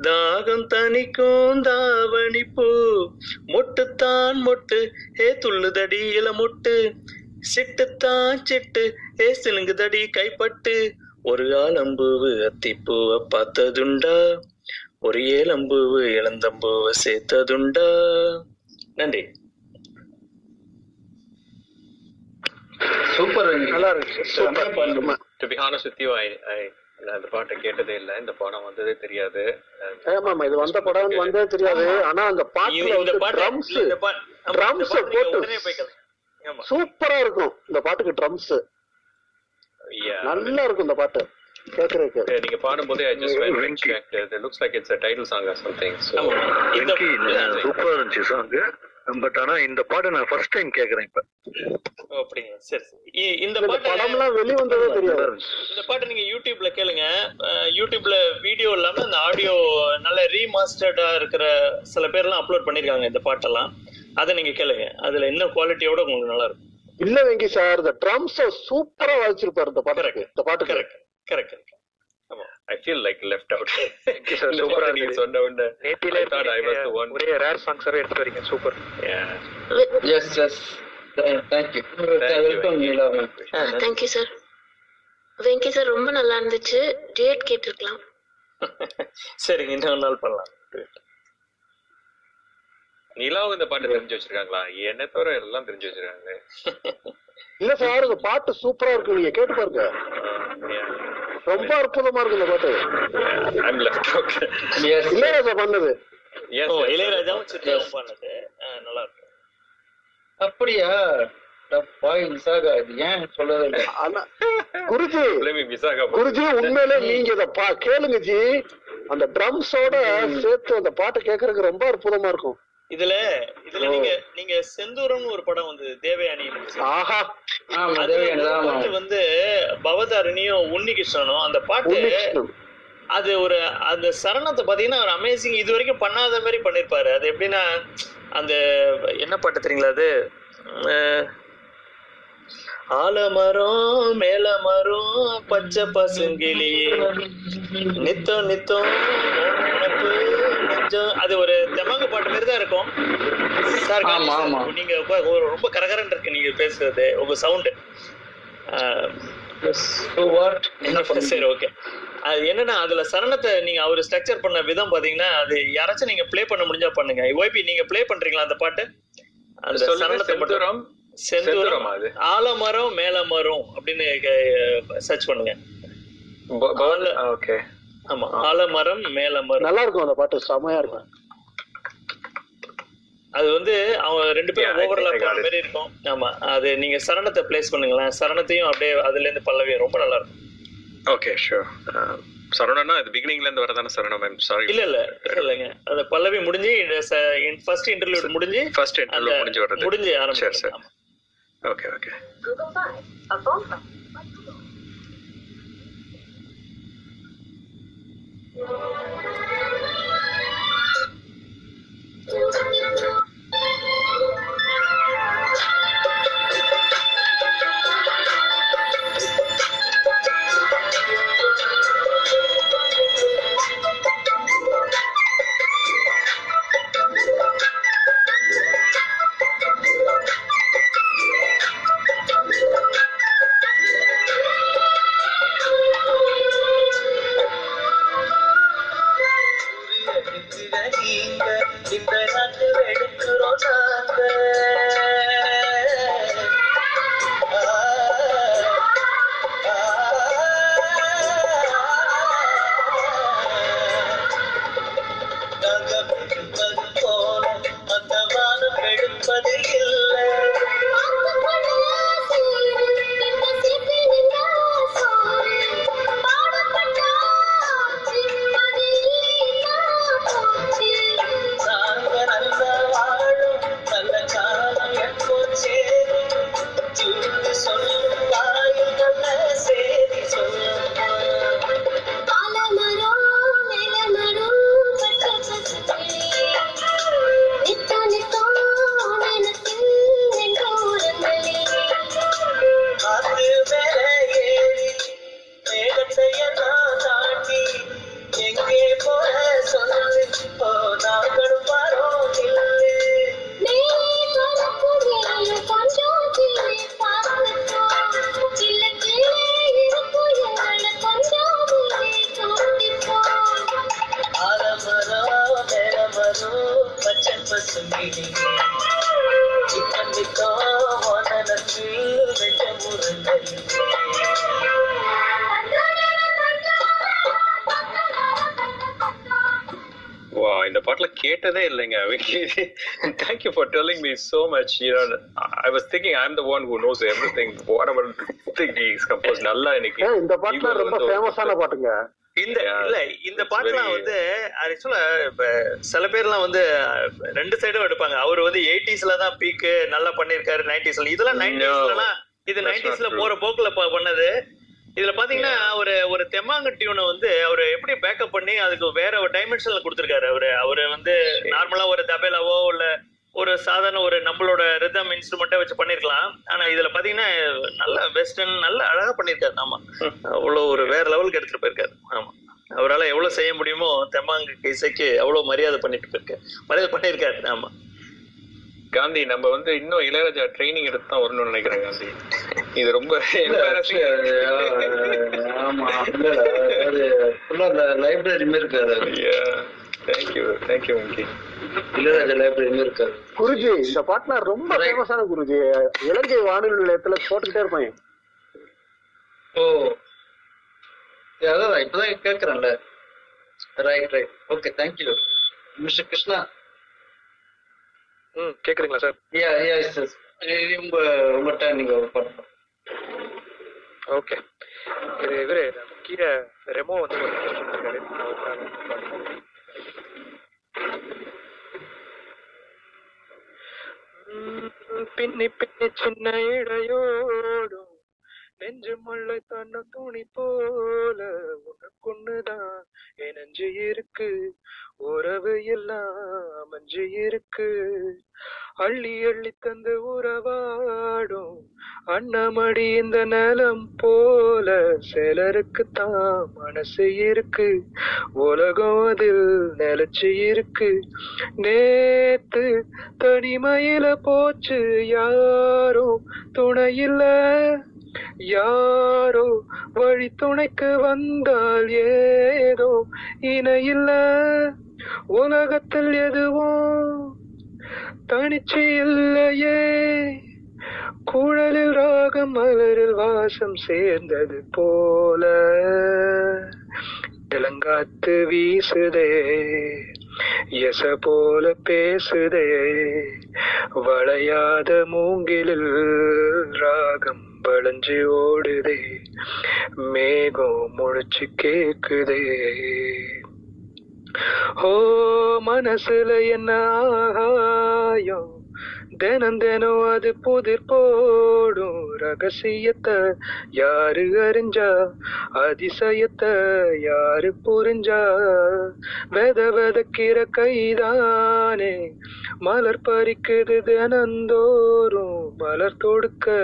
தாகம் தணிக்கும் தாவணி பூ மொட்டுத்தான் மொட்டு ஹே துள்ளுதடி இல மொட்டு. சிட்டுத்தான் சிட்டு ஹே சிலுங்குதடி கைப்பட்டு. ஒரு ஆலம்பூவு அத்திப்பூவை பார்த்ததுண்டா ஒரு ஏலம்பூவு இளந்தம்பூவை சேர்த்ததுண்டா. நன்றி. சூப்பர் நல்லா இருக்கு super. To be honest with you I I இந்த பாட்டை கேட்டதே இல்லை. இந்த படம் வந்ததே தெரியாது. ஆமா ஆமா இது வந்த படம் வந்தே தெரியாது. ஆனா அந்த பாட்டுல இந்த ட்ரம்ஸ் ட்ரம்ஸ் பாட்டு சூப்பரா இருக்கும். இந்த பாட்டுக்கு ட்ரம்ஸ் Yeah. நல்லா இருக்கும் இந்த பாட்டு. கேக்குறதுக்கு. நீங்க பாடும்போதே I just it looks like it's. இந்த வெங்கி சூப்பரா இருந்துச்சு சாங் பட் ஆனா இந்த பாட்டை நான் ஃபர்ஸ்ட் டைம் கேக்குறேன் இப்ப. அப்படிங்களா? சரி இந்த இந்த பாட்டு படம்லாம் வெளி வந்ததே தெரியாது. இந்த பாட்டு நீங்க யூடியூப்ல கேளுங்க. யூடியூப்ல வீடியோ இல்லாம அந்த ஆடியோ நல்ல ரீமாஸ்டர்டா இருக்கிற சில பேர்லாம் அப்லோட் பண்ணிருக்காங்க இந்த பாட்டெல்லாம். அதை நீங்க கேளுங்க. அதுல இன்னும் குவாலிட்டியோட உங்களுக்கு நல்லா இருக்கும். இல்ல வெங்கி சார் இந்த ட்ரம்ஸ் சூப்பரா வாசிச்சிருப்பாரு இந்த Correct. இந்த பாட்டுக்கு. Correct correct I feel like left out நீங்க இருந்தது. சொன்ன உடனே நேத்தில I (laughs) thought I was the one. ஒரே ரேர் சாங்ஸாவே எடுத்து வரீங்க? Super yes yes thank you welcome Neela ma'am thank you sir Venki sir ரொம்ப நல்லா இருந்துச்சு. டேட் கேட்டிருக்கலாம். (laughs) சரிங்க இன்னொரு நாள் பண்ணலாம். நிலாவும் இந்த பாட்டு தெரிஞ்சு வச்சிருக்காங்களா? என்ன தவிர எல்லாம் தெரிஞ்சு வச்சிருக்காங்க (laughs) இல்ல சார் இந்த பாட்டு சூப்பரா இருக்கு. நீங்க கேட்டு பாருங்க. ரொம்ப அற்புதமா இருக்கு இந்த பாட்டு. இளையராஜா பண்ணது? இளையராஜாவும் பண்ணது. நல்லா இருக்கு. அப்படியா? பாய் விசாகா இது ஏன் சொல்லவே இல்லை? குருஜி விசாகா குருஜி உண்மையிலே நீங்க இத பா கேளுங்க ஜி. அந்த ட்ரம்ஸோட சேர்த்து அந்த பாட்டு கேட்கறதுக்கு ரொம்ப அற்புதமா இருக்கும். இதுல இதுல நீங்க நீங்க செந்தூரம்னு ஒரு படம் வந்து தேவயானி. பாட்டு வந்து பவதாரணியும் உன்னிகிருஷ்ணனும் அந்த பாட்டு. அது ஒரு அந்த சரணத்தை பாத்தீங்கன்னா ஒரு அமேசிங் இது வரைக்கும் பண்ணாத மாதிரி பண்ணிருப்பாரு. அது எப்படின்னா அந்த என்ன பாட்டு தெரியுங்களா அது? ஆலமரம் மேல மரம் பச்சை பசுங்கிளி. நித்தம் நித்தம் நெஞ்சம் அது ஒரு தெமாங்கு பாட்டு மாதிரி தான் இருக்கும். சார் ஆமா, ஆமா. நீங்க ரொம்ப கரகரன்னு இருக்கு நீங்க பேசுறது உங்க சவுண்டு (laughs) சரி ஓகே அது என்னன்னா அதுல சரணத்தை நீங்க அவர் ஸ்ட்ரக்சர் பண்ண விதம் பாத்தீங்கன்னா அது யாராச்சும் நீங்க ப்ளே பண்ண முடிஞ்சா பண்ணுங்க. ஓய்பி நீங்க ப்ளே பண்றீங்களா அந்த பாட்டு? அந்த சரணத்தை மட்டும். செந்தூரம். ஆலமரம் மேலமரம் அப்படின்னு சர்ச் பண்ணுங்க. ஓகே ஆமா. ஆலமரம் மேலமரம். நல்லா இருக்கும் அந்த பாட்டு செமையா இருக்கும். அது வந்து அவங்க ரெண்டு பேரும் ஓவர்லாப் ஆன. மாதிரி இருக்கும். ஆமா. அது நீங்க சரணத்தை பிளேஸ் பண்ணுங்களேன். சரணத்தையும் அப்படியே அதுல இருந்து பல்லவியும் ரொம்ப நல்லா இருக்கும் ஓகே ஷூர் சரவணனா இது பிகினிங்ல இருந்து வரதானே சரவணம் மேம் சாரி இல்ல இல்ல இல்லைங்க. அந்த பல்லவி முடிஞ்சு ஃபர்ஸ்ட் இன்டர்வியூ முடிஞ்சு ஃபர்ஸ்ட் இன்டர்வியூ முடிஞ்சு வருது முடிஞ்சு ஆரம்பிச்சு சரி ஓகே ஓகே நீங்க 감사합니다. இந்த no I was thinking I am the one who knows everything whatever think is compose நல்லா இன்னைக்கு இந்த பாட்டுல ரொம்ப ஃபேமஸான பாட்டுங்க. இந்த இல்ல இந்த பாட்டுலாம் வந்து ஆக்சுவலா இப்ப சில பேர்லாம் வந்து ரெண்டு சைடும் எடுப்பாங்க. அவர் வந்து எயிட்டிஸ்ல தான் பீக்கு நல்லா பண்ணிருக்காரு நைன்டிஸ்ல இதெல்லாம் நைன்டிஸ்லாம் இது நைன்டிஸ்ல. போற போக்குல ப- பண்ணது. இதுல பாத்தீங்கன்னா ஒரு ஒரு தெம்மாங்க டியூனை வந்து அவர் எப்படி பேக்கப் பண்ணி அதுக்கு வேற ஒரு டைமென்ஷன்ல கொடுத்திருக்காரு அவரு. அவரு வந்து நார்மலா ஒரு தபேலாவோ இல்ல ஒரு சாதாரண ஒரு நம்மளோட ரிதம் இன்ஸ்ட்ருமெண்ட்டை வச்சு பண்ணிருக்கலாம். ஆனா இதுல பாத்தீங்கன்னா நல்ல வெஸ்டர்ன் நல்ல அழகா பண்ணிருக்காரு ஆமா அவ்வளவு ஒரு வேற லெவலுக்கு எடுத்துட்டு போயிருக்காரு. ஆமா. அவரால் எவ்வளவு செய்ய முடியுமோ தெம்மாங்கு இசைக்கு அவ்வளவு மரியாதை பண்ணிட்டு போயிருக்காரு. மரியாதை பண்ணியிருக்காரு ஆமா. காந்தி நம்ம வந்து இன்னும் இளையராஜா ட்ரைனிங் எடுத்து தான் வரணும்னு நினைக்கிறேன் காந்தி. இது ரொம்ப ஆமா. லைப்ரரி மாதிரி இருக்காது தேங்க்யூ தேங்க்யூ இருக்காது குருஜி இந்த பாட்டுனா ரொம்ப ஃபேமஸான குருஜி. இலங்கை வானொலி நிலையத்துல போட்டுக்கிட்டே இருப்பாங்க. ஓ. அதான் இப்பதான் கேக்குறேன்ல. Right right okay thank you mister Krishna ம் கேக்குதுங்களா சார் யா யா எஸ் உங்க உங்க டைம் நீங்க பண்ணலாம் ஓகே இது இவரு நம்ம கீழே ரெமோ வந்து ஒரு പിന്നെ പിന്നെ ചെന്നൈടയോടും நெஞ்சு மல்லை தன்ன துணி போல உனக்குன்னுதான் என் நெஞ்சு இருக்கு உறவு எல்லாம் அமைஞ்சு இருக்கு. அள்ளி அள்ளி தந்து உறவாடும் அன்னமடி இந்த நிலம் போல சிலருக்கு தான் மனசு இருக்கு. உலகம் அதில் நிலைச்சு இருக்கு. நேத்து தனிமையில போச்சு யாரும் துணையில்லை யாரோ வழி துணைக்கு வந்தால் ஏதோ இணையில்ல. உலகத்தில் எதுவும் தனிச்சு இல்லையே. குழலில் ராகம் மலரில் வாசம் சேர்ந்தது போல. இளங்காத்து வீசுதே எச போல பேசுதே. வளையாத மூங்கிலில் ராகம் வளைஞ்சு ஓடுதே. மேகம் முழிச்சு கேக்குதே. ஓ மனசுல என்ன ஆகாயம்? தினம் அது புதிர் போடும் ரகசியத்தை யாரு அறிஞ்சா? அதிசயத்தை யாரு புரிஞ்சா? வெத வெதக்கிற கைதானே மலர் பறிக்குது தினந்தோறும். மலர் தொடுக்க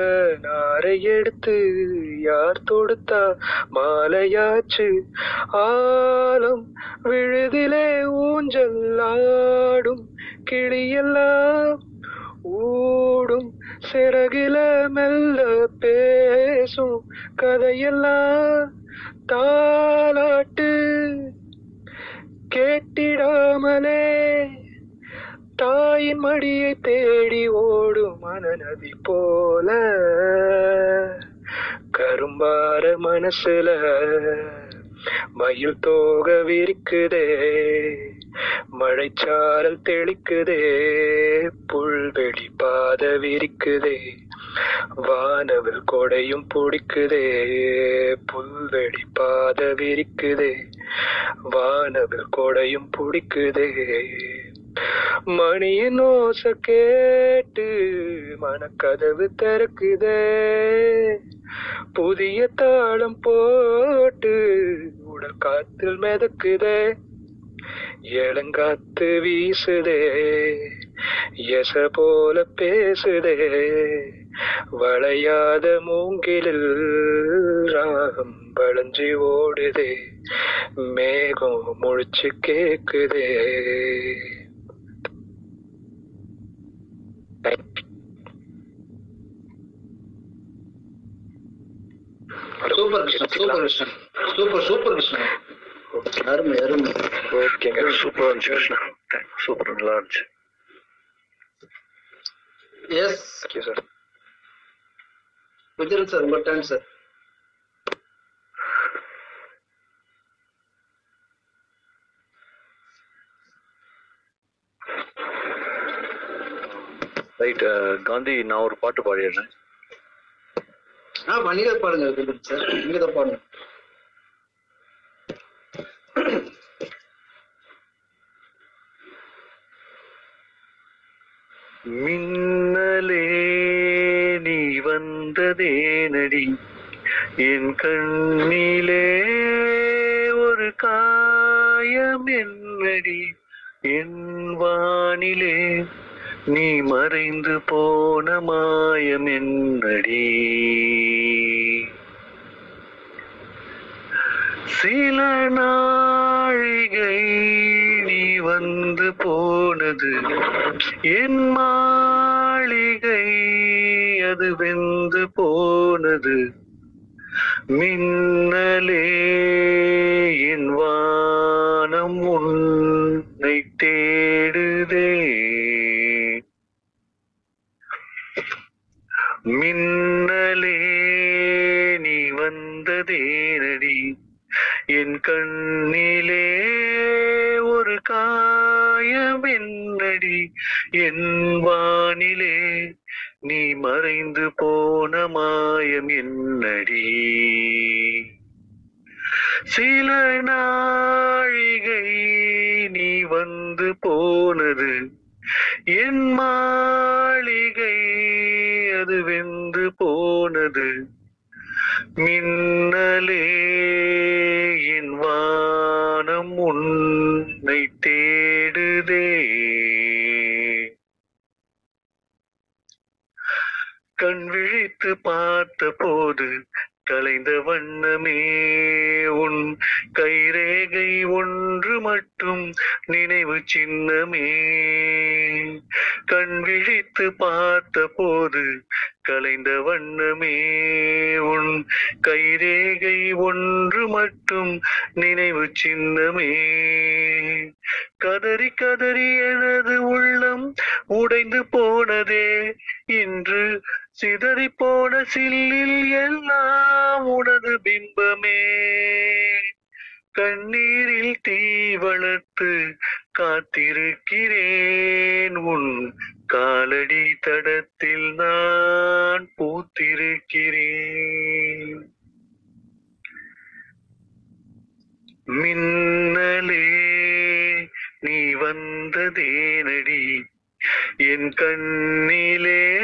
நாரை எடுத்து யார் தொடுத்தா? மாலையாச்சு ஆலம் விழுதிலே ஊஞ்சல் ஆடும் கிளியெல்லாம் ஓடும் சிறகில மெல்ல பேசும் கதையெல்லாம் தாலாட்டு கேட்டிடாமலே. தாயின் மடியை தேடி ஓடும் மனநதி போல. கரும்பார மனசுல மயில் தோக விரிக்குதே. மழைச்சாரல் தெளிக்குதே புல்வெளி பாத விரிக்குதே வானவில் கொடையும் பிடிக்குதே புல்வெளி பாத விரிக்குதே வானவில் கொடையும் பிடிக்குதே. மணியின் ஓச கேட்டு மனக்கதவு திறக்குதே புதிய தாளம் போட்டு உடல் காத்தில் மிதக்குதே. எழுங்காத்து வீசுதே எச போல பேசுதே வளையாத மூங்கிலில் ராகம் வளைஞ்சி ஓடுதே மேகம் முழிச்சு கேக்குதே. Super Krishnan super Krishnan super super Krishnan. அருமை அருமை ஓகேங்க சூப்பரா இருந்துச்சு கிருஷ்ணா சூப்பர் நல்லா இருந்துச்சு yes okay sir Vijayan sir உங்க டைம் சார் ரைட் காந்தி நான் ஒரு பாட்டு பாடிடுறேன். ஆ பாடுங்க விஜயன் சார் நீங்க தான் பாடுங்க மின்னலே நீ வந்ததேனடி. என் கண்ணிலே ஒரு காயம் என்னடி. என் வானிலே நீ மறைந்து போன மாயம் என்னடி. சில நாழிகை வந்து போனது. என் மாளிகை அது வெந்து போனது. மின்னலே என் வானம் உன்னை தேடுதே. மின்னலே நீ வந்ததேனடி. என் கண்ணிலே ஒரு காயம் என்னடி என் வானிலே நீ மறைந்து போன மாயம் என்னடி. சில நாழிகை நீ வந்து போனது என் மாளிகை அது வெந்து போனது. மின்னலே வானம் உன்னை தேடுதே. கண் விழித்து பார்த்த போது கலைந்த வண்ணமே உன் கைரேகை ஒன்று மட்டும் நினைவு சின்னமே. கண் விழித்து பார்த்த போது கலைந்த வண்ணமே உன் கைரேகை ஒன்று மட்டும் நினைவு சின்னமே. கதறி கதறி எனது உள்ளம் உடைந்து போனதே. இன்று சிதறி போன சில்லில் எல்லாம் உனது பிம்பமே. கண்ணீரில் தீ வளர்த்து காத்திருக்கிறேன் உன் காலடி தடத்தில் நான் பூத்திருக்கிறேன். மின்னலே நீ வந்ததேனடி. என் கண்ணிலே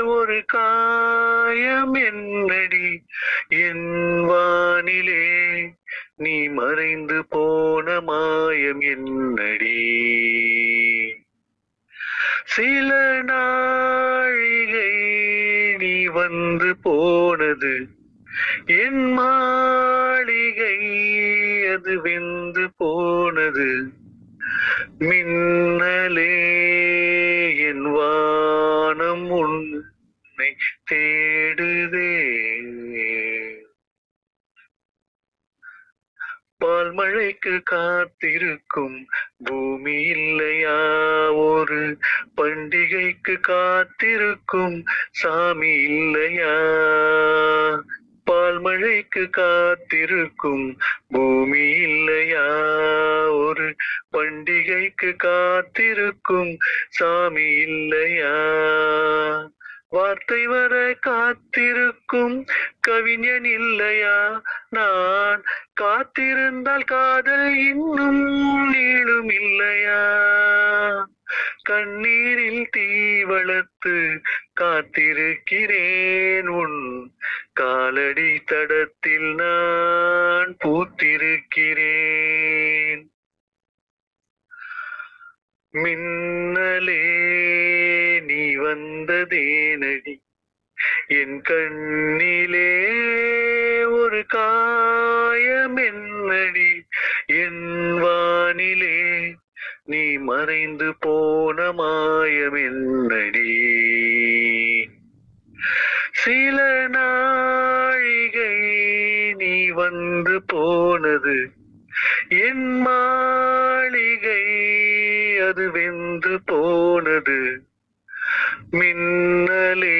ஒரு காயம் என்னடி. என் வானிலே நீ மறைந்து போன மாயம் என்னடி. சில நாழிகை நீ வந்து போனது என் மாளிகை அது வெந்து போனது. மின்னலே என் வானம் உன்னை தேடுதே. பால் மழைக்கு காத்திருக்கும். பூமி இல்லையா? ஒரு பண்டிகைக்கு காத்திருக்கும். சாமி இல்லையா? பால் மழைக்கு காத்திருக்கும். பூமி இல்லையா? ஒரு பண்டிகைக்கு காத்திருக்கும். சாமி இல்லையா? வார்த்தை வர காத்திருக்கும் கவிஞன் இல்லையா? நான் காத்திருந்தால் காதல் இன்னும் நீளும் இல்லையா? கண்ணீரில் தீ வளர்த்து காத்திருக்கிறேன் உன் காலடி தடத்தில் நான் பூத்திருக்கிறேன். மின்னலே நீ வந்ததேனடி என் கண்ணிலே ஒரு காயம் என்னடி. என் வானிலே நீ மறைந்து போன மாயம் என்னடி. சில நாழிகை நீ வந்து போனது என் மாளிகை. அது வெந்து போனது. மின்னலே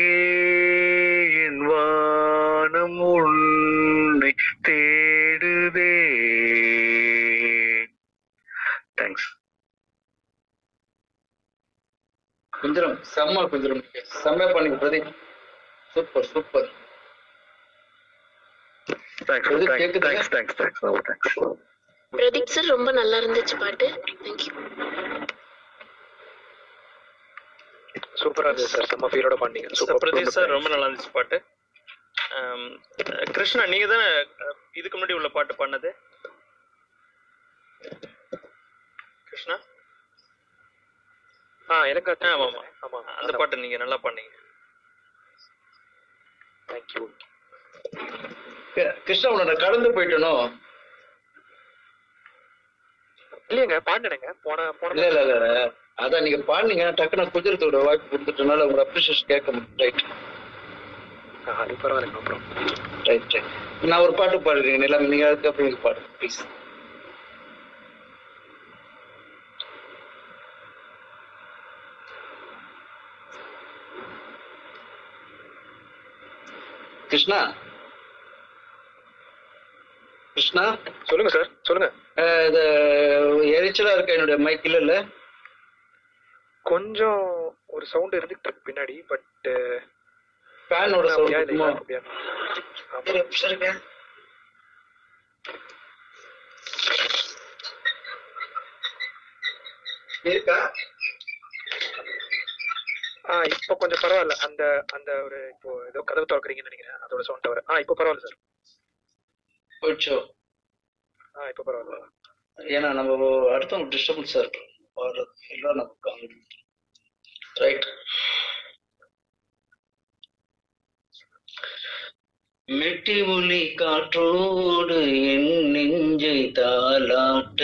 என் வானம் உன்னை தேடுதே. தேங்க்ஸ் குஞ்சரம் செம்ம குஞ்சரம் செம்ம பண்ணி Pradeep super super Pradeep sir ரொம்ப நல்லா இருந்துச்சு பாட்டு. தேங்க்யூ சூப்பரா இருந்துச்சு சார். செம்ம ஃபீலோட பண்ணீங்க. சூப்பர் பிரதீப் சார் ரொம்ப நல்லா இருந்துச்சு பாட்டு. கிருஷ்ணா நீங்க தானே இதுக்கு முன்னாடி உள்ள பாட்டு பண்ணது கிருஷ்ணா? ஆ எனக்கு ஆமா ஆமா. ஆமா அந்த பாட்டு நீங்க நல்லா பண்ணீங்க தேங்க்யூ கிருஷ்ணா உன்னை நான் கடந்து போயிட்டனோ? இல்லையங்க பாடினேங்க போன போன இல்ல இல்ல இல்ல. அதான் நீங்க பாடுனீங்க டக்குனு குஜரத்தோட வாய்ப்பு கொடுத்துட்டனால உங்க அப்ரிஷியேஷன் கேட்க முடியும். ரைட் பரவாயில்லைங்க அப்புறம். ரைட் ரைட் நான் ஒரு பாட்டு பாடுறேன் எல்லாம் நீங்க அதுக்கப்புறம் நீங்க பாடு ப்ளீஸ் கிருஷ்ணா? கிருஷ்ணா? சொல்லுங்க சார் சொல்லுங்க. இது எரிச்சலா இருக்க என்னுடைய மைக் இல்ல? கொஞ்சம் ஒரு சவுண்ட் இருந்துட்டு இருக்கு பின்னாடி பட் ஃபேனோட சவுண்ட் சரிங்க இருக்கா? ஆ இப்போ கொஞ்சம் பரவாயில்ல. அந்த அந்த ஒரு இப்போ ஏதோ கதவு திறக்கிறீங்கன்னு நினைக்கிறேன் அதோட சவுண்ட் தவிர ஆ இப்போ பரவாயில்ல சார். போயிடுச்சோ ஆ இப்போ பரவாயில்ல. ஏன்னா நம்ம அடுத்தவங்க டிஸ்டர்பன்ஸா இருக்கு பாடுறது. எல்லாம் நமக்கு ரைட் மெட்டி ஒலி காற்றோடு என் நெஞ்சை தாளாட்ட.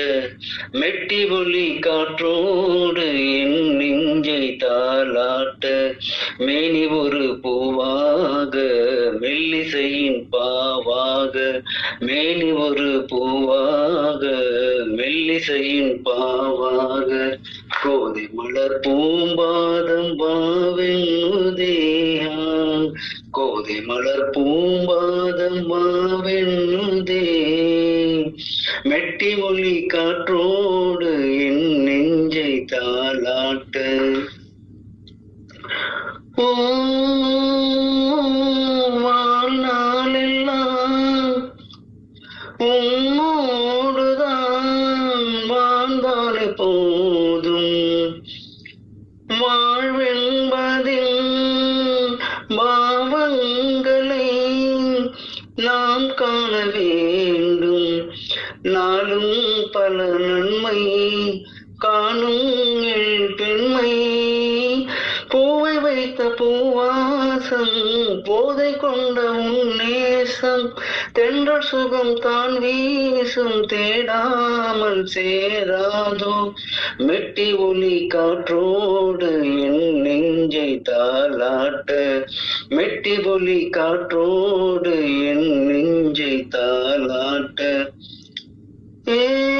மெட்டி ஒலி காற்றோடு என் நெஞ்சை தாளாட்ட. மேனி ஒரு பூவாக மெல்லிசையின் பாவாக. மேனி ஒரு பூவாக மெல்லிசையின் பாவாக. கோதை மலர் பூம்பாதம் பாவென்னுதேயா கோதை மலர் பூம்பாதம் மாவென்னுதே மெட்டி ஒளி காற்றோடு என் நெஞ்சை தாளாட்டு. ஓ சுகம் தான் வீசும் தேடாமல் சேராதோ? வெட்டி ஒளி காற்றோடு என் நெஞ்சை தாளாட்டு. மெட்டி ஒளி காற்றோடு என் நெஞ்சை தாளாட்டு. ஏ